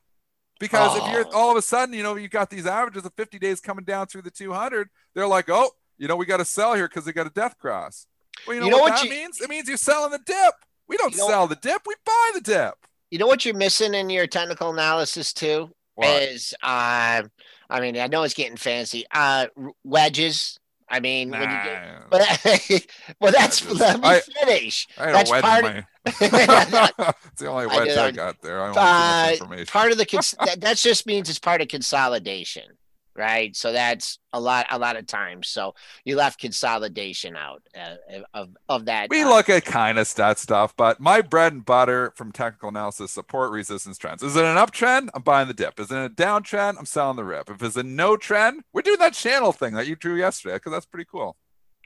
Because if you're Oh. all of a sudden, you know, you've got these averages of 50 days coming down through the 200, they're like, oh, you know, we got to sell here because they got a death cross. Well, you know, You know what, what that you- means? It means you're selling the dip. We don't You know- sell the dip, we buy the dip. you know what you're missing in your technical analysis too What? is uh, I mean, I know it's getting fancy. Uh, wedges. I mean, when you get, but well, that's Wedges. let me I- finish. I had that's a wedge part of- my. it's the only I wedge did- I, got there. I don't Uh, want too much information. part of the cons- that, that just means it's part of consolidation, right? So that's a lot, a lot of times. So you left consolidation out uh, of of that. we uh, look at kind of stat stuff, but my bread and butter from technical analysis support resistance trends. Is it an uptrend? I'm buying the dip. Is it a downtrend? I'm selling the rip. If it's a no trend, we're doing that channel thing that you drew yesterday because that's pretty cool.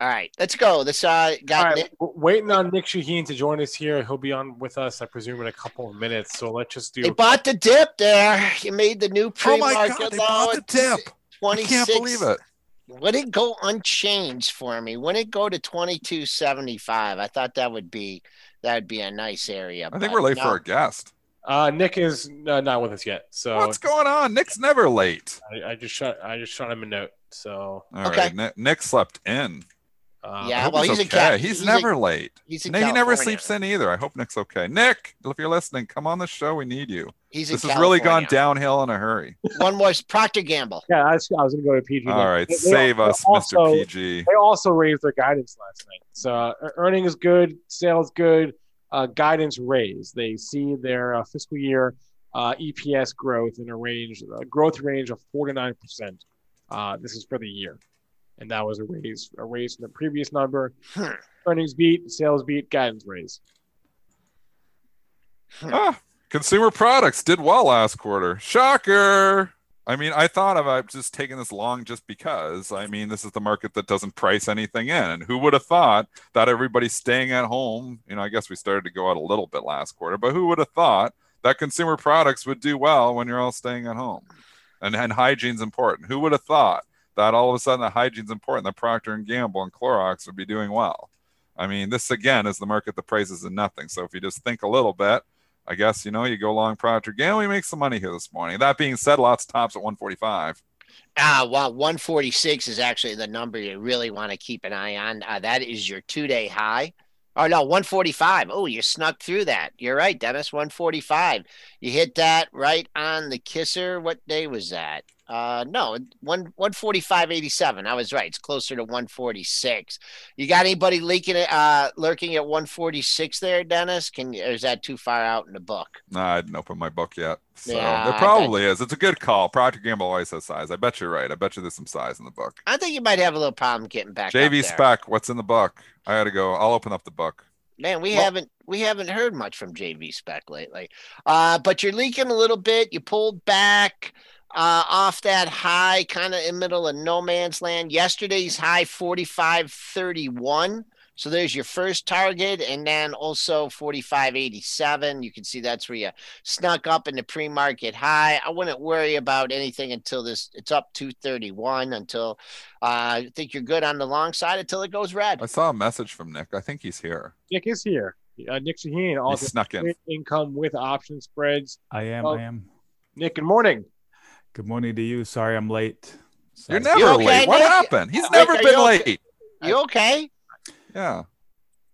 All right, let's go. This uh, All got right, Nick- waiting on Nic Chahine to join us here. He'll be on with us, I presume, in a couple of minutes. So let's just do. They do. bought the dip there. You made the new Oh pre my market god, they low bought the at dip. I 26. can't believe it. Would it go unchanged for me? When it go to 2275? I thought that would be that would be a nice area. I think we're late no. for our guest. Uh, Nick is uh, not with us yet, so What's going on? Nick's never late. I, I just shot. I just shot him a note. So All right, Okay. Nick, Nick slept in. Uh, Yeah, well, he's in okay. Cal- he's, he's never in- late. He's in he never sleeps in either. I hope Nick's okay. Nick, if you're listening, come on the show. We need you. He's This has really gone downhill in a hurry. One more Procter Gamble. yeah, I was, I was going to go to PG. All right, They- they- save they us, also- Mr. PG. They also raised their guidance last night. So uh, earnings good, sales good, uh, guidance raised. They see their uh, fiscal year uh, EPS growth in a range, a growth range of four to nine percent. Uh, this is for the year, and that was a raise, a raise from the previous number. Hmm. Earnings beat, sales beat, guidance raise. Ah, consumer products did well last quarter. Shocker. I mean, I thought of I've just taken this long just because. I mean, this is the market that doesn't price anything in. And who would have thought that everybody's staying at home? You know, I guess we started to go out a little bit last quarter, but who would have thought that consumer products would do well when you're all staying at home? And and hygiene's important. Who would have thought that all of a sudden the hygiene's important, The Procter and Gamble and Clorox would be doing well? I mean, this again is the market that prices in nothing. So if you just think a little bit, I guess you know you go long Procter Gamble, we make some money here this morning. That being said, lots of tops at 145. Ah, well, 146 is actually the number you really want to keep an eye on. Uh, that is your two day high. Oh, no, 145. Oh, you snuck through that. You're right, Dennis. 145. You hit that right on the kisser. What day was that? Uh, no, one 145.87. I was right. It's closer to 146. You got anybody leaking it, uh, lurking at 146 there, Dennis? Can or is that too far out in the book? No, I didn't open my book yet. So Yeah, I there probably is. It's a good call. Procter Gamble always has size. I bet you're right. I bet you there's some size in the book. I think you might have a little problem getting back. up JV spec, what's in the book? I gotta go. I'll open up the book. Man, we Well- haven't we haven't heard much from JV Spec lately. Uh, but you're leaking a little bit. You pulled back uh, off that high, kind of in middle of no man's land. Yesterday's high 45.31. So there's your first target, and then also 45.87. You can see that's where you snuck up in the pre-market high. I wouldn't worry about anything until this. It's up 231 until uh, I think you're good on the long side until it goes red. I saw a message from Nick. I think he's here. Nick is here. Uh, Nic Chahine, He also snuck in. income with option spreads. I am. Oh. I am. Nick, good morning. Good morning to you. Sorry, I'm late. You're never You okay, late. What Nick? happened? He's Nick, never are been you okay? late. You okay? Yeah.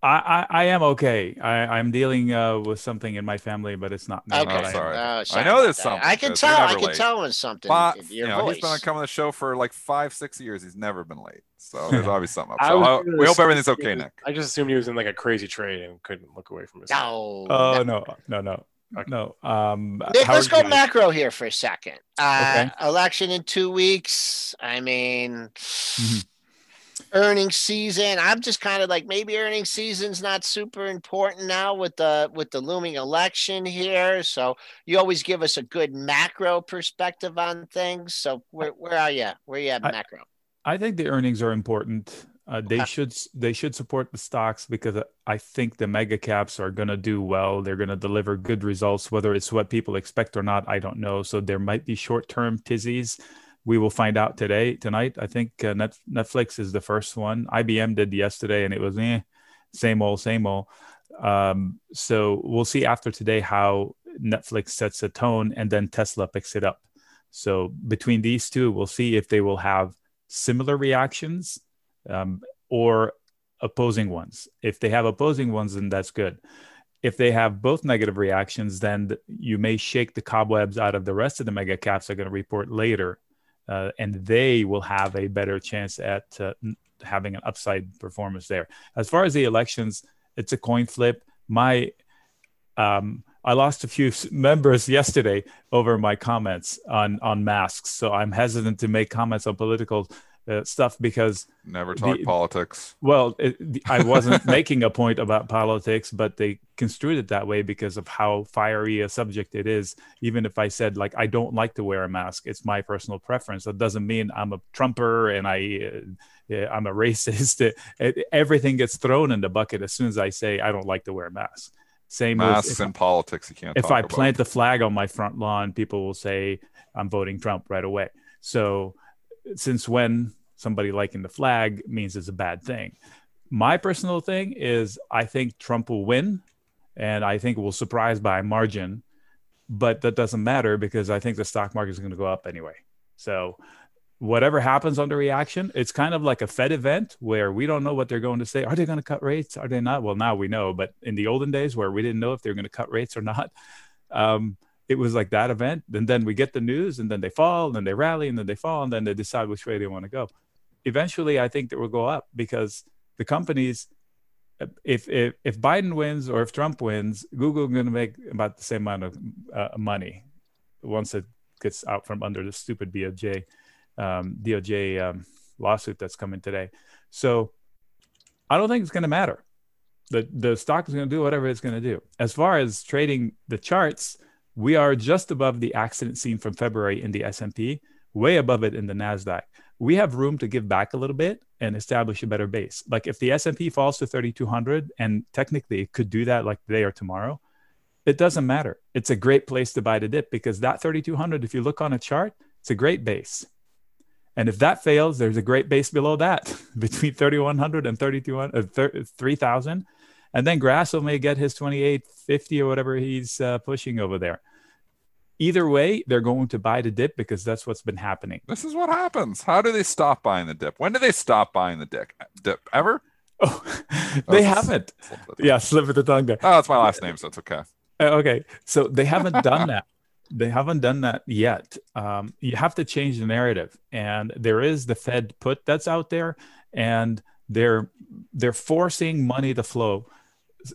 I, I, I am okay. I, I'm dealing uh, with something in my family, but it's not me. Okay. but I- sorry. Oh, I know there's something, I can tell. I can late. tell when something. But in you know, voice. he's been coming on the show for like five, six years. He's never been late. So there's always something up. So was I- we hope everything's okay, Nick. I just assumed he was in like a crazy trade and couldn't look away from his. No. Oh no, no, no, no. Um, Nick, let's go you macro here for a second. Uh, Okay. Election in two weeks. I mean, Mhm. earnings season. I'm just kind of like maybe earnings season's not super important now with the with the looming election here. So you always give us a good macro perspective on things. So where where are you? Where you at I- macro? I think the earnings are important. Uh, they Okay. should they should support the stocks because I think the mega caps are going to do well. They're going to deliver good results, whether it's what people expect or not. I don't know. So there might be short term tizzies. We will find out today tonight. I think uh, Net, Netflix is the first one. IBM did yesterday, and it was eh, same old, same old. Um, so we'll see after today how Netflix sets a tone, and then Tesla picks it up. So between these two, we'll see if they will have similar reactions um, or opposing ones. If they have opposing ones, then that's good. If they have both negative reactions, then th- you may shake the cobwebs out of the rest of the mega caps are going to report later, uh, and they will have a better chance at uh, having an upside performance there. As far as the elections, it's a coin flip. My um, I lost a few members yesterday over my comments on on masks, so I'm hesitant to make comments on political uh, stuff because Never talk The- politics. well, it, the- I wasn't making a point about politics, but they construed it that way because of how fiery a subject it is. Even if I said like I don't like to wear a mask, it's my personal preference. That doesn't mean I'm a Trumper and I uh, I'm a racist. It, it- everything gets thrown in the bucket as soon as I say I don't like to wear a mask. Same Masks and politics. You can't. if I about. plant the flag on my front lawn, people will say I'm voting Trump right away. So, since when somebody liking the flag means it's a bad thing? My personal thing is I think Trump will win, and I think we'll surprise by margin, but that doesn't matter because I think the stock market is going to go up anyway. So. Whatever happens on the reaction, it's kind of like a Fed event where we don't know what they're going to say. Are they going to cut rates? Are they not? Well, now we know. But in the olden days where we didn't know if they were going to cut rates or not, um, it was like that event. And then we get the news, and then they fall, and then they rally, and then they fall, and then they decide which way they want to go. Eventually, I think that will go up because the companies, if if if Biden wins or if Trump wins, Google going to make about the same amount of uh, money once it gets out from under the stupid DOJ um, DOJ um, lawsuit that's coming today. So I don't think it's going to matter the the stock is going to do whatever it's going to do. As far as trading the charts, we are just above the accident scene from February in the S&P, way above it in the Nasdaq. We have room to give back a little bit and establish a better base. Like if the S&P falls to 3200 and technically it could do that like today or tomorrow, it doesn't matter. It's a great place to buy the dip because that 3200 if you look on a chart, it's a great base. And if that fails, there's a great base below that between 3100 and 3200 uh, 3000 and then Grasso may get his 2850 or whatever he's uh, pushing over there. Either way, they're going to buy the dip because that's what's been happening. This is what happens. How do they stop buying the dip? When do they stop buying the dip? Dip ever? Oh, Oh, they haven't. slip the. Yeah, slip of the tongue there. Oh, that's my last name, so it's okay. Uh, okay, so they haven't done that. They haven't done that yet. Um, you have to change the narrative, and there is the Fed put that's out there, and they're they're forcing money to flow.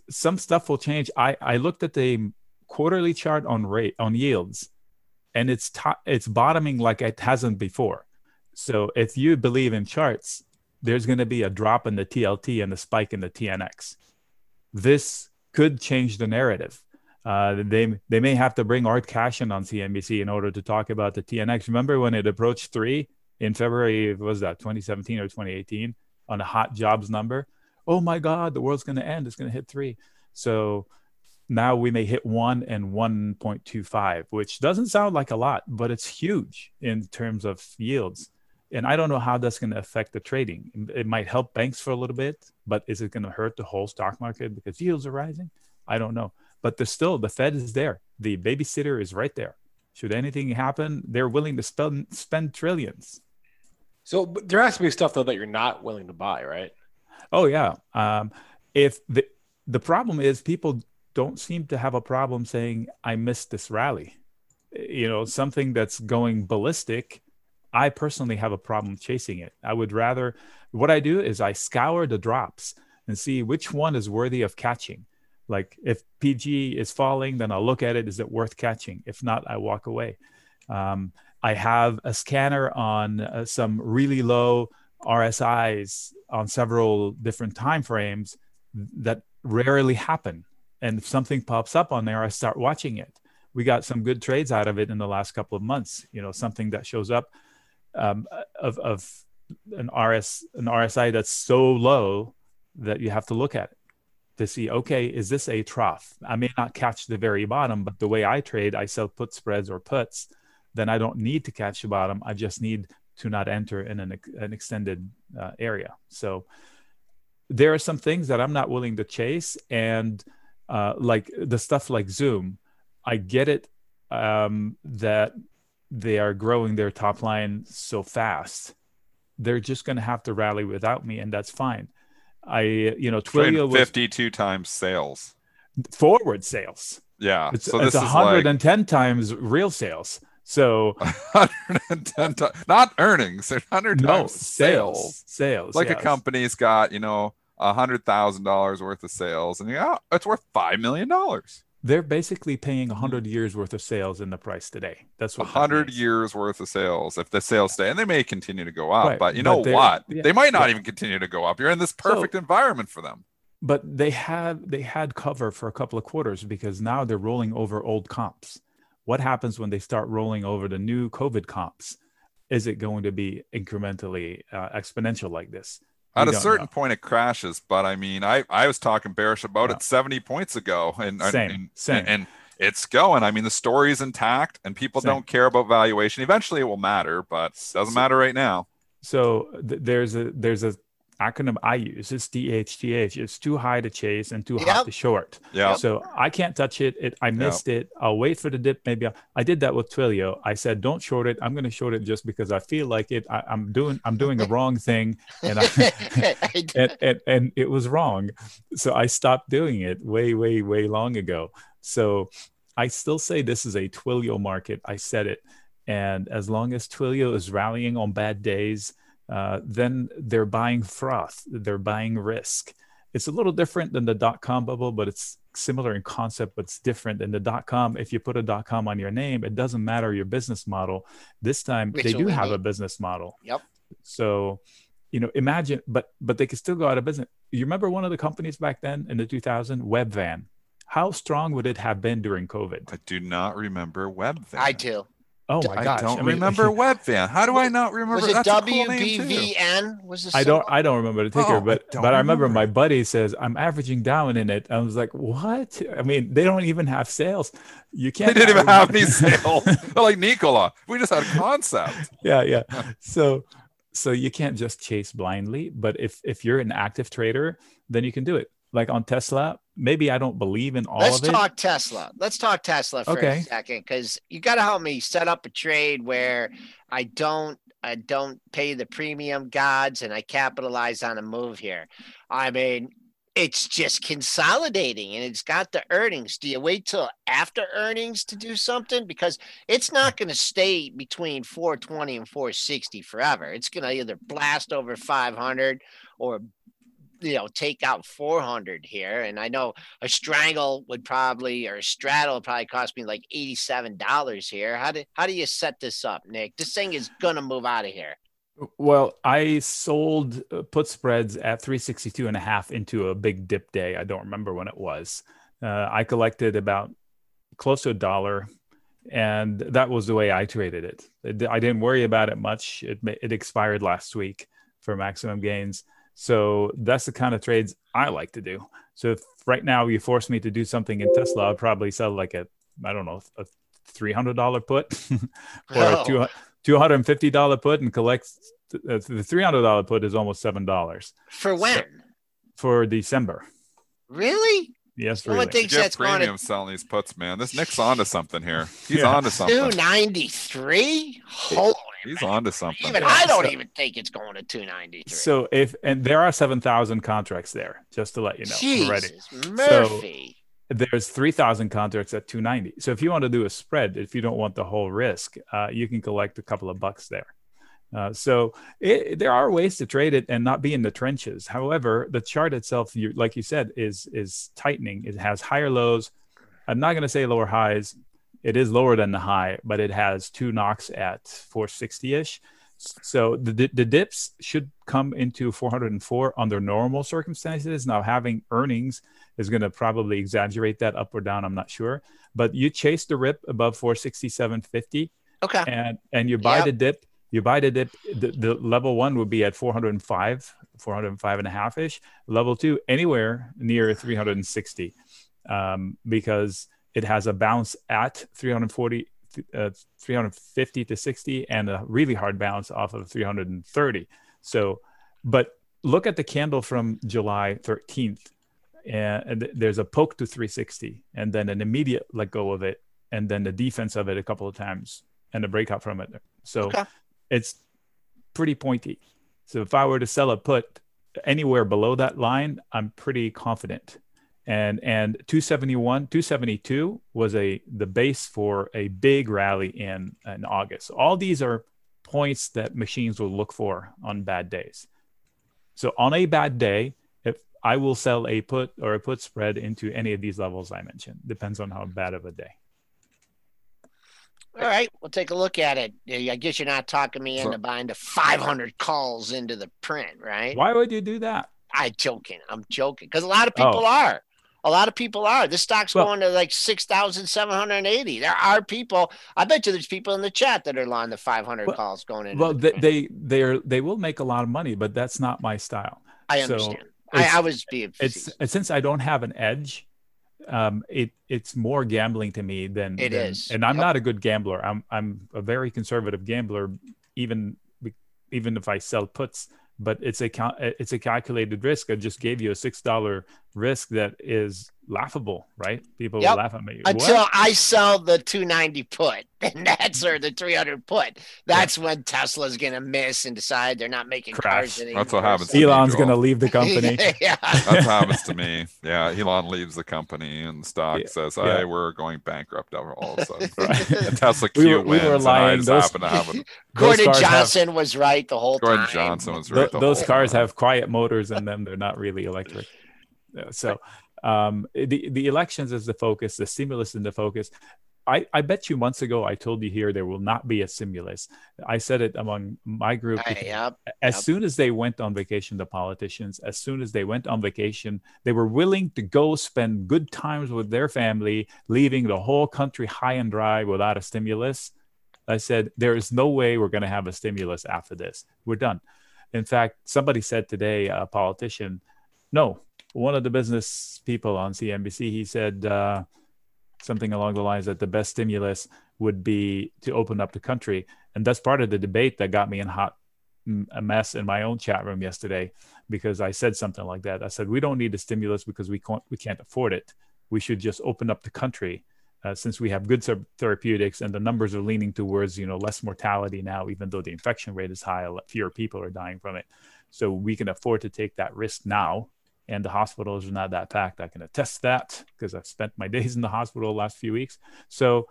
Some stuff will change. I I looked at the quarterly chart on rate on yields, and it's it's bottoming like it hasn't before. So if you believe in charts, there's going to be a drop in the TLT and a spike in the TNX. This could change the narrative. Uh, they they may have to bring Art Cashin on CNBC in order to talk about the TNX. Remember when it approached three in February? Was that 2017 or 2018 on a hot jobs number? Oh my God, the world's going to end. It's going to hit three. So now we may hit one and 1.25, which doesn't sound like a lot, but it's huge in terms of yields. And I don't know how that's going to affect the trading. It might help banks for a little bit, but is it going to hurt the whole stock market because yields are rising? I don't know. But there's still the Fed is there. The babysitter is right there. Should anything happen, they're willing to spend spend trillions. So there has to be stuff though that you're not willing to buy, right? Oh yeah. Um, if the the problem is people don't seem to have a problem saying I missed this rally. You know, something that's going ballistic. I personally have a problem chasing it. I would rather what I do is I scour the drops and see which one is worthy of catching. Like if PG is falling, then I'll look at it. Is it worth catching? If not, I walk away. Um, I have a scanner on uh, some really low RSIs on several different time frames that rarely happen. And if something pops up on there, I start watching it. We got some good trades out of it in the last couple of months. You know, something that shows up um, of, of an RS an RSI that's so low that you have to look at it to see okay is this a trough i may not catch the very bottom but the way i trade i sell put spreads or puts then i don't need to catch the bottom i just need to not enter in an, an extended uh, area so there are some things that i'm not willing to chase and uh, like the stuff like zoom i get it um, that they are growing their top line so fast they're just going to have to rally without me and that's fine I, you know, Twilio was 52 times sales, forward sales. Yeah. It's, so it's this is 110 times real sales. So like 110 times, not earnings, 100 no sales, sales. Like yes. a company's got, you know, a hundred thousand dollars worth of sales, and yeah, it's worth five million dollars. They're basically paying a 100 years worth of sales in the price today. That's what hundred years worth of sales if the sales stay, and they may continue to go up. Right, But you but know what? yeah, they might not yeah. even continue to go up. You're in this perfect environment for them. But they had they had cover for a couple of quarters because now they're rolling over old comps. What happens when they start rolling over the new COVID comps? Is it going to be incrementally uh, exponential like this? We At a certain know. point, it crashes. But I mean, I I was talking bearish about Yeah. it 70 points ago, and and- Same, and, same. and it's going. I mean, the story's intact, and people Same. don't care about valuation. Eventually, it will matter, but it doesn't So- matter right now. So th- there's a there's a acronym I use. It's DHTH. It's too high to chase and too Yep. hot to short. Yeah. So I can't touch it. It I missed it. I'll wait for the dip. Maybe I'll, I did that with Twilio. I said don't short it. I'm going to short it just because I feel like it. I, I'm doing I'm doing a wrong thing, and I, I and, and and it was wrong. So I stopped doing it way way way long ago. So I still say this is a Twilio market. I said it, and as long as Twilio is rallying on bad days, uh, then they're buying froth. They're buying risk. It's a little different than the dot com bubble, but it's similar in concept, but it's different. In the dot com, if you put a dot com on your name, it doesn't matter your business model. This time Which they do have be- a business model. Yep. So, you know, imagine, but but they could still go out of business. You remember one of the companies back then in the 2000 Webvan? How strong would it have been during COVID? I do not remember Webvan. I do. Oh my I gosh! don't I mean, remember Webvan. How do I not remember? Was it That's a cool name, too. Was the I don't. I don't remember the ticker, Oh, I but don't but I remember remember. my buddy says I'm averaging down in it. I was like, what? I mean, they don't even have sales. You can't. They didn't even have any sales. They're like Nikola. We just had a concept. yeah, yeah. So so you can't just chase blindly. But if if you're an active trader, then you can do it. Like on Tesla, maybe I don't believe in all Let's of it. talk Tesla. Let's talk Tesla for Okay. a second, because you got to help me set up a trade where I don't, I don't pay the premium gods and I capitalize on a move here. I mean, it's just consolidating and it's got the earnings. Do you wait till after earnings to do something? Because it's not going to stay between 420 and 460 forever. It's going to either blast over 500 or you know take out 400 here and i know a strangle would probably or a straddle would probably cost me like 87 dollars here how do how do you set this up nick this thing is gonna move out of here Well, I sold uh, put spreads at 362 and a half into a big dip day. I don't remember when it was. Uh, I collected about close to a dollar, and that was the way I traded it. It- I didn't worry about it much. It it expired last week for maximum gains. So that's the kind of trades I like to do. So if right now you force me to do something in Tesla, I'd probably sell like a I don't know a three hundred dollar put or a Oh. two two hundred and fifty dollar put and collect uh, the three hundred dollar put is almost seven dollars for when for December. really Yes, No one really. thinks Get that's going premium to selling these puts, man. This Nick's onto something here. He's Yeah. onto something. 293 holy He's man. onto something. even Yeah, i don't so- even think it's going to 293 So if and there are seven thousand contracts there, just to let you know already. jesus murphy There's three thousand contracts at two ninety. So if you want to do a spread, if you don't want the whole risk, uh, you can collect a couple of bucks there. Uh, so it, there are ways to trade it and not be in the trenches. However, the chart itself, you, like you said, is is tightening. It has higher lows. I'm not going to say lower highs. It is lower than the high, but it has two knocks at 460 ish. So the, the dips should come into 404 under normal circumstances. Now having earnings is going to probably exaggerate that up or down. I'm not sure, but you chase the rip above 467.50 okay and and you buy Yep. the dip You buy the dip, the, the level one would be at 405, 405 and a half ish. Level two, anywhere near 360, um, because it has a bounce at 340, uh, 350 to 60 and a really hard bounce off of 330. So, but look at the candle from July 13th. And there's a poke to 360 and then an immediate let go of it and then the defense of it a couple of times and a breakout from it. So okay. it's pretty pointy. So if I were to sell a put anywhere below that line, I'm pretty confident. And and 271, 272 was a the base for a big rally in in August. All these are points that machines will look for on bad days. So on a bad day, if I will sell a put or a put spread into any of these levels I mentioned, depends on how bad of a day. All right, we'll take a look at it. I guess you're not talking me into buying the 500 calls into the print, right? Why would you do that? I'm joking. I'm joking because a lot of oh. people oh. are. A lot of people are. This stock's well, going to like 6,780. There are people. I bet you there's people in the chat that are on the 500 well, calls going in. Well, the they they are they will make a lot of money, but that's not my style. I understand. So I, I was being. It's, it's since I don't have an edge um, it it's more gambling to me than it than, is. And I'm yep. not a good gambler. I'm I'm a very conservative gambler, even even if I sell puts. But it's a it's a calculated risk. I just gave you a six dollar risk that is laughable, right? People yep. will laugh at me. Until what? I sell the 290 put, and that's or the 300 put. That's yeah. when Tesla's gonna miss and decide they're not making Crash. cars anymore. That's what happens. Elon's gonna leave the company. yeah, that's what happens to me. Yeah, Elon leaves the company, and the stock yeah. says, "Hey, yeah. we're going bankrupt." All of a sudden, right. and Tesla Q we were, wins, we were lying. and I just those, happen to have. A, Gordon Johnson have, was right the whole Gordon time. Gordon Johnson was right. those cars time. have quiet motors in them; they're not really electric. So um, the the elections is the focus, the stimulus is the focus. I, I bet you months ago I told you here there will not be a stimulus. I said it among my group. yep, as yep. soon as they went on vacation, the politicians, as soon as they went on vacation, they were willing to go spend good times with their family, leaving the whole country high and dry without a stimulus. I said, there is no way we're going to have a stimulus after this. We're done. In fact, somebody said today, a politician, no, one of the business people on CNBC, he said uh, something along the lines that the best stimulus would be to open up the country, and that's part of the debate that got me in hot a mess in my own chat room yesterday because I said something like that. I said we don't need a stimulus because we can't we can't afford it. We should just open up the country. Uh, since we have good therapeutics and the numbers are leaning towards you know less mortality now even though the infection rate is high fewer people are dying from it so we can afford to take that risk now and the hospitals are not that packed. I can attest that because I've spent my days in the hospital the last few weeks. So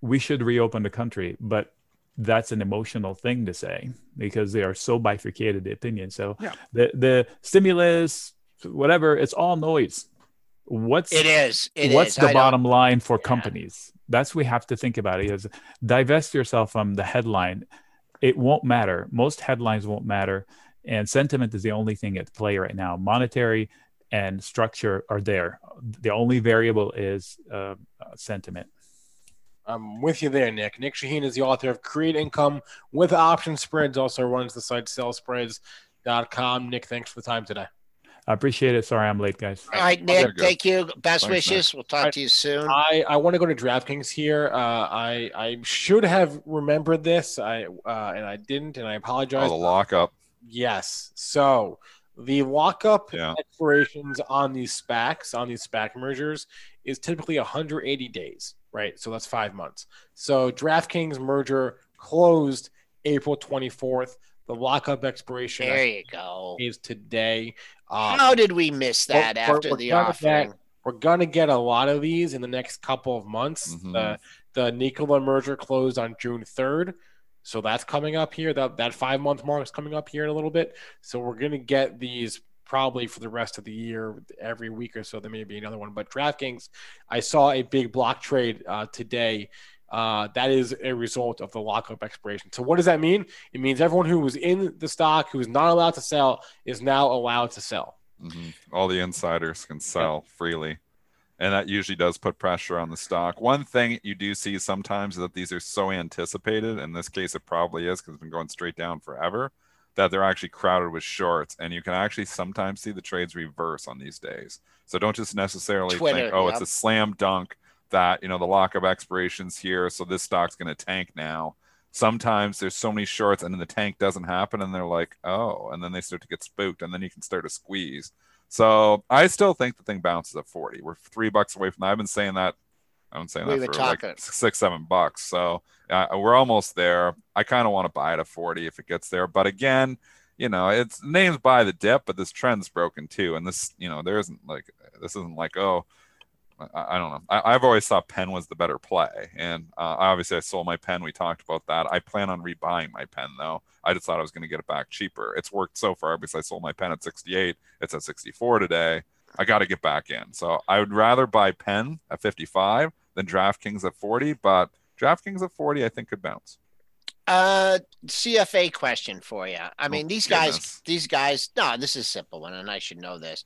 we should reopen the country, but that's an emotional thing to say because they are so bifurcated the opinion. So yeah. the the stimulus, whatever, it's all noise. What's it is? It what's is. the I bottom don't... line for yeah. companies? That's we have to think about it. Is divest yourself from the headline. It won't matter. Most headlines won't matter and sentiment is the only thing at play right now. Monetary and structure are there. The only variable is uh, uh, sentiment. I'm with you there, Nick. Nic Chahine is the author of Create Income with Option Spreads, also runs the site sellspreads.com. Nick, thanks for the time today. I appreciate it. Sorry I'm late, guys. All right, Nick. Thank you. Best Thanks, wishes. Man. We'll talk to you soon. I, I want to go to DraftKings here. Uh, I I should have remembered this. I uh, and I didn't, and I apologize. Oh, the lockup. Yes. So the lockup yeah. expirations on these SPACs, on these SPAC mergers, is typically 180 days, right? So that's five months. So DraftKings merger closed April 24th. The lockup expiration there you go is today. Um, How did we miss that we're, after we're the offering? Get, we're gonna get a lot of these in the next couple of months. Mm-hmm. The the Nikola merger closed on June 3rd. So that's coming up here. That that five month mark is coming up here in a little bit. So we're gonna get these probably for the rest of the year. Every week or so, there may be another one. But DraftKings, I saw a big block trade uh, today. Uh, that is a result of the lockup expiration. So what does that mean? It means everyone who was in the stock who is not allowed to sell is now allowed to sell. Mm-hmm. All the insiders can sell freely. And that usually does put pressure on the stock. One thing you do see sometimes is that these are so anticipated. In this case, it probably is because it's been going straight down forever that they're actually crowded with shorts, and you can actually sometimes see the trades reverse on these days. So don't just necessarily Twitter, think, oh, it's a slam dunk that you know the lockup expirations here, so this stock's going to tank now. Sometimes there's so many shorts, and then the tank doesn't happen, and they're like, oh, and then they start to get spooked, and then you can start to squeeze. So I still think the thing bounces at 40. We're three bucks away from that. I've been saying that. I've been saying We've that for like six, seven bucks. So uh, we're almost there. I kind of want to buy it at 40 if it gets there. But again, you know, it's names by the dip, but this trend's broken too. And this, you know, there isn't like this isn't like oh, I, I don't know. I, I've always thought Penn was the better play, and uh, obviously I sold my Penn. We talked about that. I plan on rebuying my Penn though. I just thought I was going to get it back cheaper. It's worked so far because I sold my Penn at 68. It's at 64 today. I got to get back in. So I would rather buy Penn at 55 than DraftKings at 40. But DraftKings at 40, I think could bounce. Uh, CFA question for you. I mean, these guys, these guys. No, this is a simple one, and I should know this.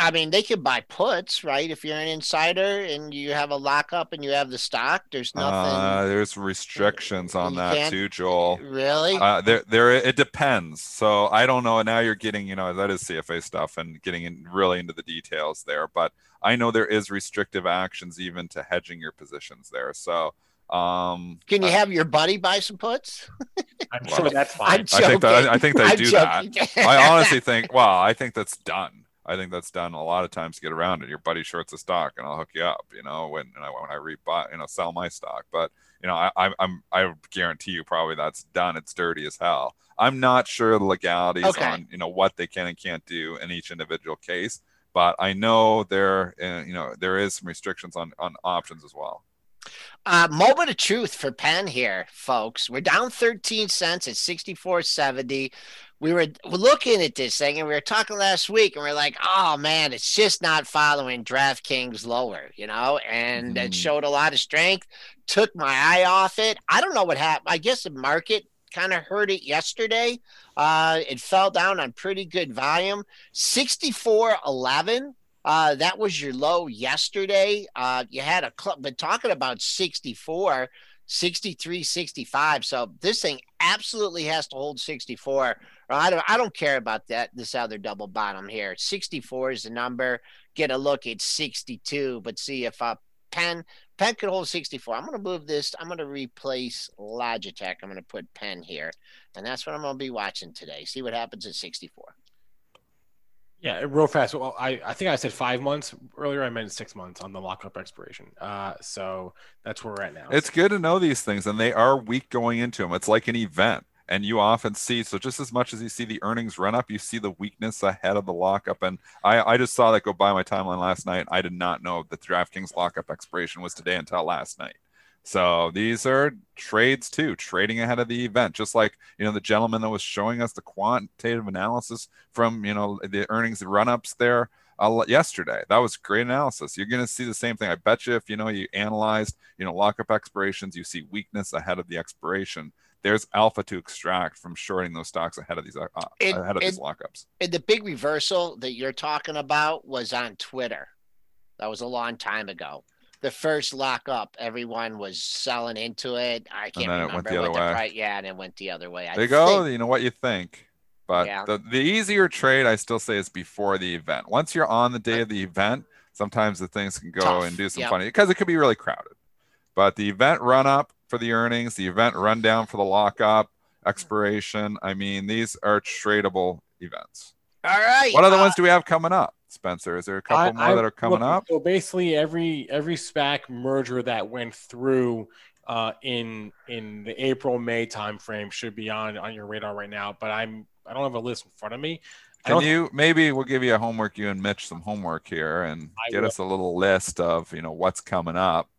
I mean, they could buy puts, right? If you're an insider and you have a lockup and you have the stock, there's nothing. Uh, there's restrictions on You that too, Joel. really? Uh, there, there. It depends. So I don't know. Now you're getting, you know, that is CFA stuff and getting in really into the details there. But I know there is restrictive actions even to hedging your positions there. So um, Can you I- have your buddy buy some puts? I'm Well, sure that's I'm fine. I think that joking. I think they I'm do that. I honestly think, well, I think that's done. I think that's done a lot of times to get around it. Your buddy shorts a stock, and I'll hook you up. You know, when and I, when I rebuy, you know, sell my stock. But you know, I, I'm I guarantee you probably that's done. It's dirty as hell. I'm not sure the legalities Okay. on you know what they can and can't do in each individual case, but I know there, uh, you know, there is some restrictions on on options as well. Uh, moment of truth for Penn here, folks. We're down 13 cents at 64.70. We were looking at this thing and we were talking last week and we are like, oh man, it's just not following DraftKings lower, you know, and it Mhm. showed a lot of strength. Took my eye off it. I don't know what happened. I guess the market kind of heard it yesterday. Uh, it fell down on pretty good volume. 64.11. Uh, that was your low yesterday. Uh, you had a club, but talking about 64, 63, 65. So this thing absolutely has to hold 64. Or I don't, I don't care about that. This other double bottom here. 64 is the number. Get a look at 62, but see if uh, Penn Penn could hold 64. I'm going to move this. I'm going to replace Logitech. I'm going to put Penn here, and that's what I'm going to be watching today. See what happens at 64. Yeah, real fast. Well, I, I think I said five months earlier. I meant six months on the lockup expiration. Uh, so that's where we're at now. It's good to know these things, and they are weak going into them. It's like an event, and you often see so just as much as you see the earnings run up, you see the weakness ahead of the lockup. And I, I just saw that go by my timeline last night. I did not know that the DraftKings lockup expiration was today until last night. So these are trades too, trading ahead of the event, just like you know the gentleman that was showing us the quantitative analysis from you know the earnings run ups there uh, yesterday. That was great analysis. You're going to see the same thing. I bet you if you know you analyzed you know lockup expirations, you see weakness ahead of the expiration. There's alpha to extract from shorting those stocks ahead of these uh, It- ahead of these lockups. And the big reversal that you're talking about was on Twitter. That was a long time ago. The first lockup, everyone was selling into it. I can't then it remember went the other the way. price. Yeah, and it went the other way. I There you go. think- You know what you think. But Yeah. the, the easier trade, I still say, is before the event. Once you're on the day of the event, sometimes the things can go Tough. and do some Yep. funny because it could be really crowded. But the event run up for the earnings, the event rundown for the lockup, expiration. I mean, these are tradable events. All right. What other uh, ones do we have coming up, Spencer? Is there a couple I- more I- that are coming look, up? So basically, every every SPAC merger that went through uh, in in the April May timeframe should be on on your radar right now. But I'm I don't have a list in front of me. Can you maybe we'll give you a homework, you and Mitch some homework here, and I get will. us a little list of you know what's coming up,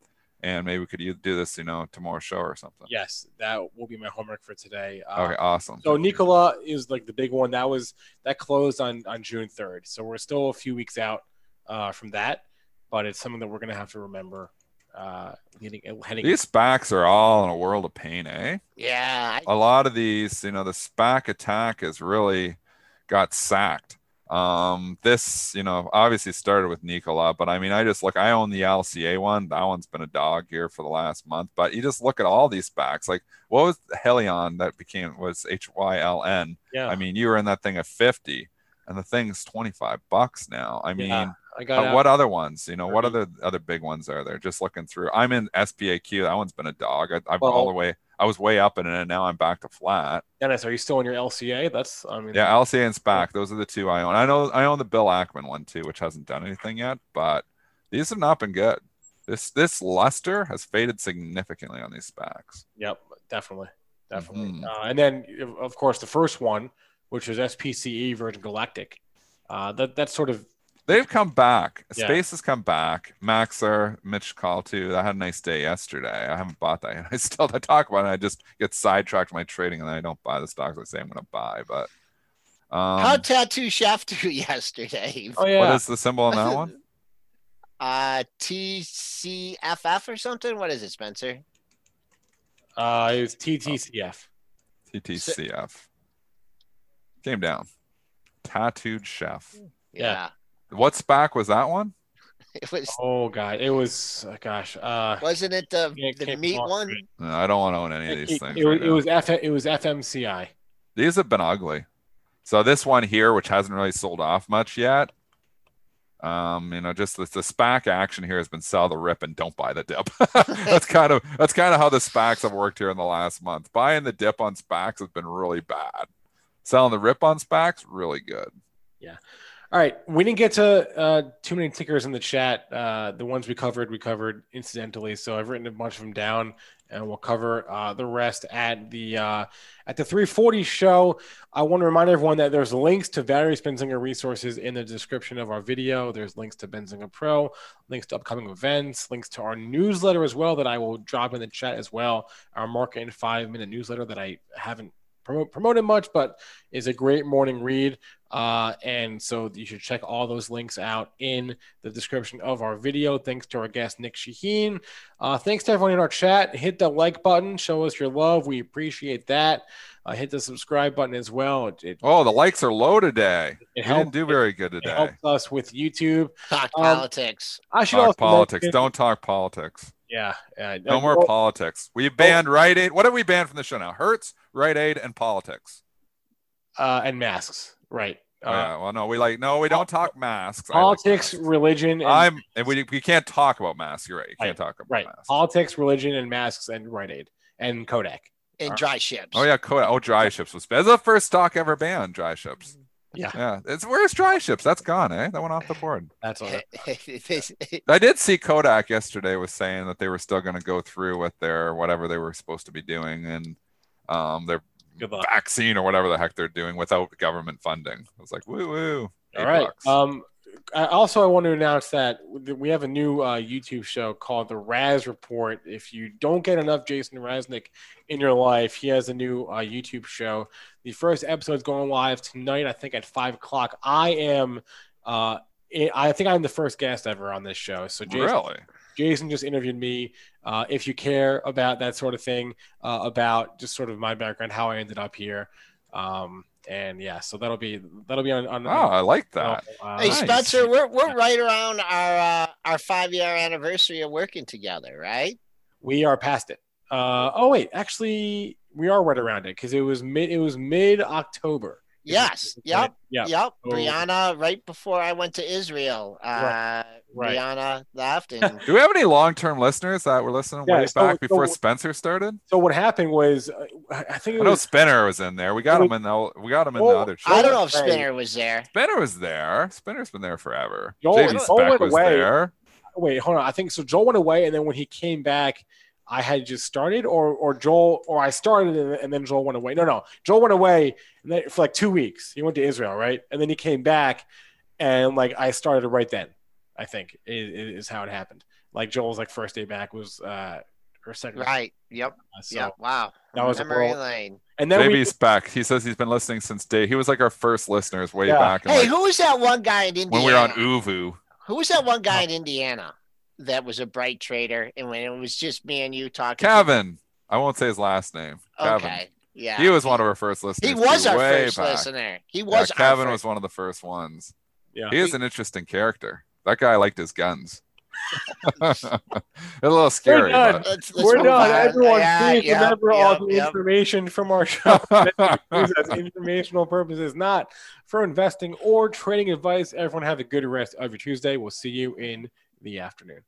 and maybe we could u- do this you know tomorrow show or something. Yes, that will be my homework for today. Uh, Okay, awesome. So Nikola is like the big one. That was that closed on on June third. So we're still a few weeks out uh, from that, but it's something that we're gonna have to remember uh, leading heading. These SPACs are all in a world of pain, eh? Yeah. I- A lot of these, you know, the SPAC attack has really got sacked. Um, this, you know, obviously started with Nikola, but I mean, I just look, I own the LCA one. That one's been a dog here for the last month. But you just look at all these SPACs. Like, what was Hyliion that became was H Y L N? Yeah. I mean, you were in that thing at 50, and the thing's 25 bucks now. I mean, Yeah, I got uh, what other ones? You know, what other other big ones are there? Just looking through. I'm in SPAQ. That one's been a dog. I, I'm Well- all the way. I was way up in it, and now I'm back to flat. Dennis, are you still in your LCA? That's I mean Yeah, LCA and SPAQ. Those are the two I own. I know I own the Bill Ackman one too, which hasn't done anything yet, but these have not been good. This this luster has faded significantly on these SPACs. Yep, definitely, definitely. Mhm. Uh, and then, of- of course, the first one, which was SPCE Virgin Galactic, uh, that that's sort of They've come back. Yeah. Space has come back. Maxer, Mitch Call too. I had a nice day yesterday. I haven't bought that yet. I still I talk about it. I just get sidetracked my trading and then I don't buy the stocks I say I'm going to buy. But um, How Tattooed Chef do yesterday? oh yeah, what is the symbol on that one? Uh, TCFF or something. What is it, Spencer? uh, it was TTCF. TTCF. Came down. Tattooed chef. Yeah. What SPAC was that one? It was. Oh god, it was uh, gosh. Uh, Wasn't it the Yeah, the meat Cod. one? No, I don't want to own any of these it, things. it right was, it was F it was FMCI. These have been ugly. So this one here, which hasn't really sold off much yet, um, you know, just the, the SPAC action here has been sell the rip and don't buy the dip. that's kind of that's kind of how the SPACs have worked here in the last month. Buying the dip on SPACs has been really bad. Selling the rip on SPACs, really good. All right, we didn't get to uh, too many tickers in the chat. Uh, the ones we covered, we covered incidentally. So I've written a bunch of them down, and we'll cover uh, the rest at the uh, at the 340 show. I want to remind everyone that there's links to various Benzinga resources in the description of our video. There's links to Benzinga Pro, links to upcoming events, links to our newsletter as well that I will drop in the chat as well. Our market in five minute newsletter that I haven't promote, promoted much, but is a great morning read. Uh, and so you should check all those links out in the description of our video. Thanks to our guest, Nic Chahine. Uh, thanks to everyone in our chat. Hit the like button, show us your love. We appreciate that. Uh, hit the subscribe button as well. It, it, Oh, the likes are low today. it We helps didn't do very good it today. helps us with YouTube. Talk Um, politics. I should Talk also politics. mention- Don't talk politics. Yeah. Uh, No more politics. We banned Rite Aid. What have we banned from the show now? Hertz, Rite Aid, and politics. uh, and masks. Right. Oh, Uh, yeah. Well, no, we like no, we don't talk masks. I like Politics, masks. religion, and I'm and we, we can't talk about masks. You're right. You can't Right, talk about right. masks. Politics, religion, and masks, and Rite Aid and Kodak. And DryShips. Oh yeah, Kodak. oh DryShips was that's the first stock ever banned. DryShips. Yeah, Yeah, it's where's DryShips? That's gone, eh? That went off the board. that's all. I did see Kodak yesterday was saying that they were still going to go through with their whatever they were supposed to be doing and um their Good luck. vaccine or whatever the heck they're doing without government funding. I was like, woo woo. All right. Um, I also, I want to announce that we have a new uh, YouTube show called The Raz Report. If you don't get enough Jason Raznick in your life, he has a new uh, YouTube show. The first episode is going live tonight, I think at five o'clock. I am, uh, I think I'm the first guest ever on this show. So Jason, really? Jason just interviewed me. Uh, if you care about that sort of thing, uh, about just sort of my background, how I ended up here, um, and yeah, so that'll be that'll be on. on Oh, I like that. uh, Hey Nice. Spencer, we're we're right around our uh, our five year anniversary of working together, right? we are past it. Uh, oh wait, actually, we are right around it because it was mid. It was mid October. Yes. Yep. Yeah. Yep. Oh. Brianna, right before I went to Israel, uh, Right. Brianna left, and Do we have any long-term listeners that were listening Yeah, way so- back before so- Spencer started? So what happened was, uh, I think it I know was. Spinner was in there. We got It him in the we got him in the Oh, other show. I don't know if Hey. Spinner was there. Spinner was there. Spinner's been there forever. Joel- Joel Spec went was away. there. Wait, hold on. I think so. Joel went away, and then when he came back, I had just started, or or Joel, or I started, and, and then Joel went away. No, no, Joel went away and then, for like two weeks. He went to Israel, right, and then he came back, and like I started right then. I think is, is how it happened. Like Joel's like first day back was uh or second. Right. Yep. So, Yep. Wow. That was a memory world- lane. And then JV we, Spec. He says he's been listening since day. He was like our first listeners way Yeah. back Hey, like, who was that one guy in Indiana? when we were on Uvu. Who was that one guy in Indiana that was a bright trader? And when it was just me and you talking. Kevin. I won't say his last name. Kevin. Okay. Yeah. He was one of our first listeners. He was our way first back. listener. He was our Kevin first- was one of the first ones. Yeah. He is an interesting character. That guy liked his guns. a little scary. done. but- Let's, let's We're move done. on. Everyone, Yeah, please yep, remember yep, all the yep. information from our show is as informational purposes, not for investing or trading advice. Everyone have a good rest of your Tuesday. We'll see you in the afternoon.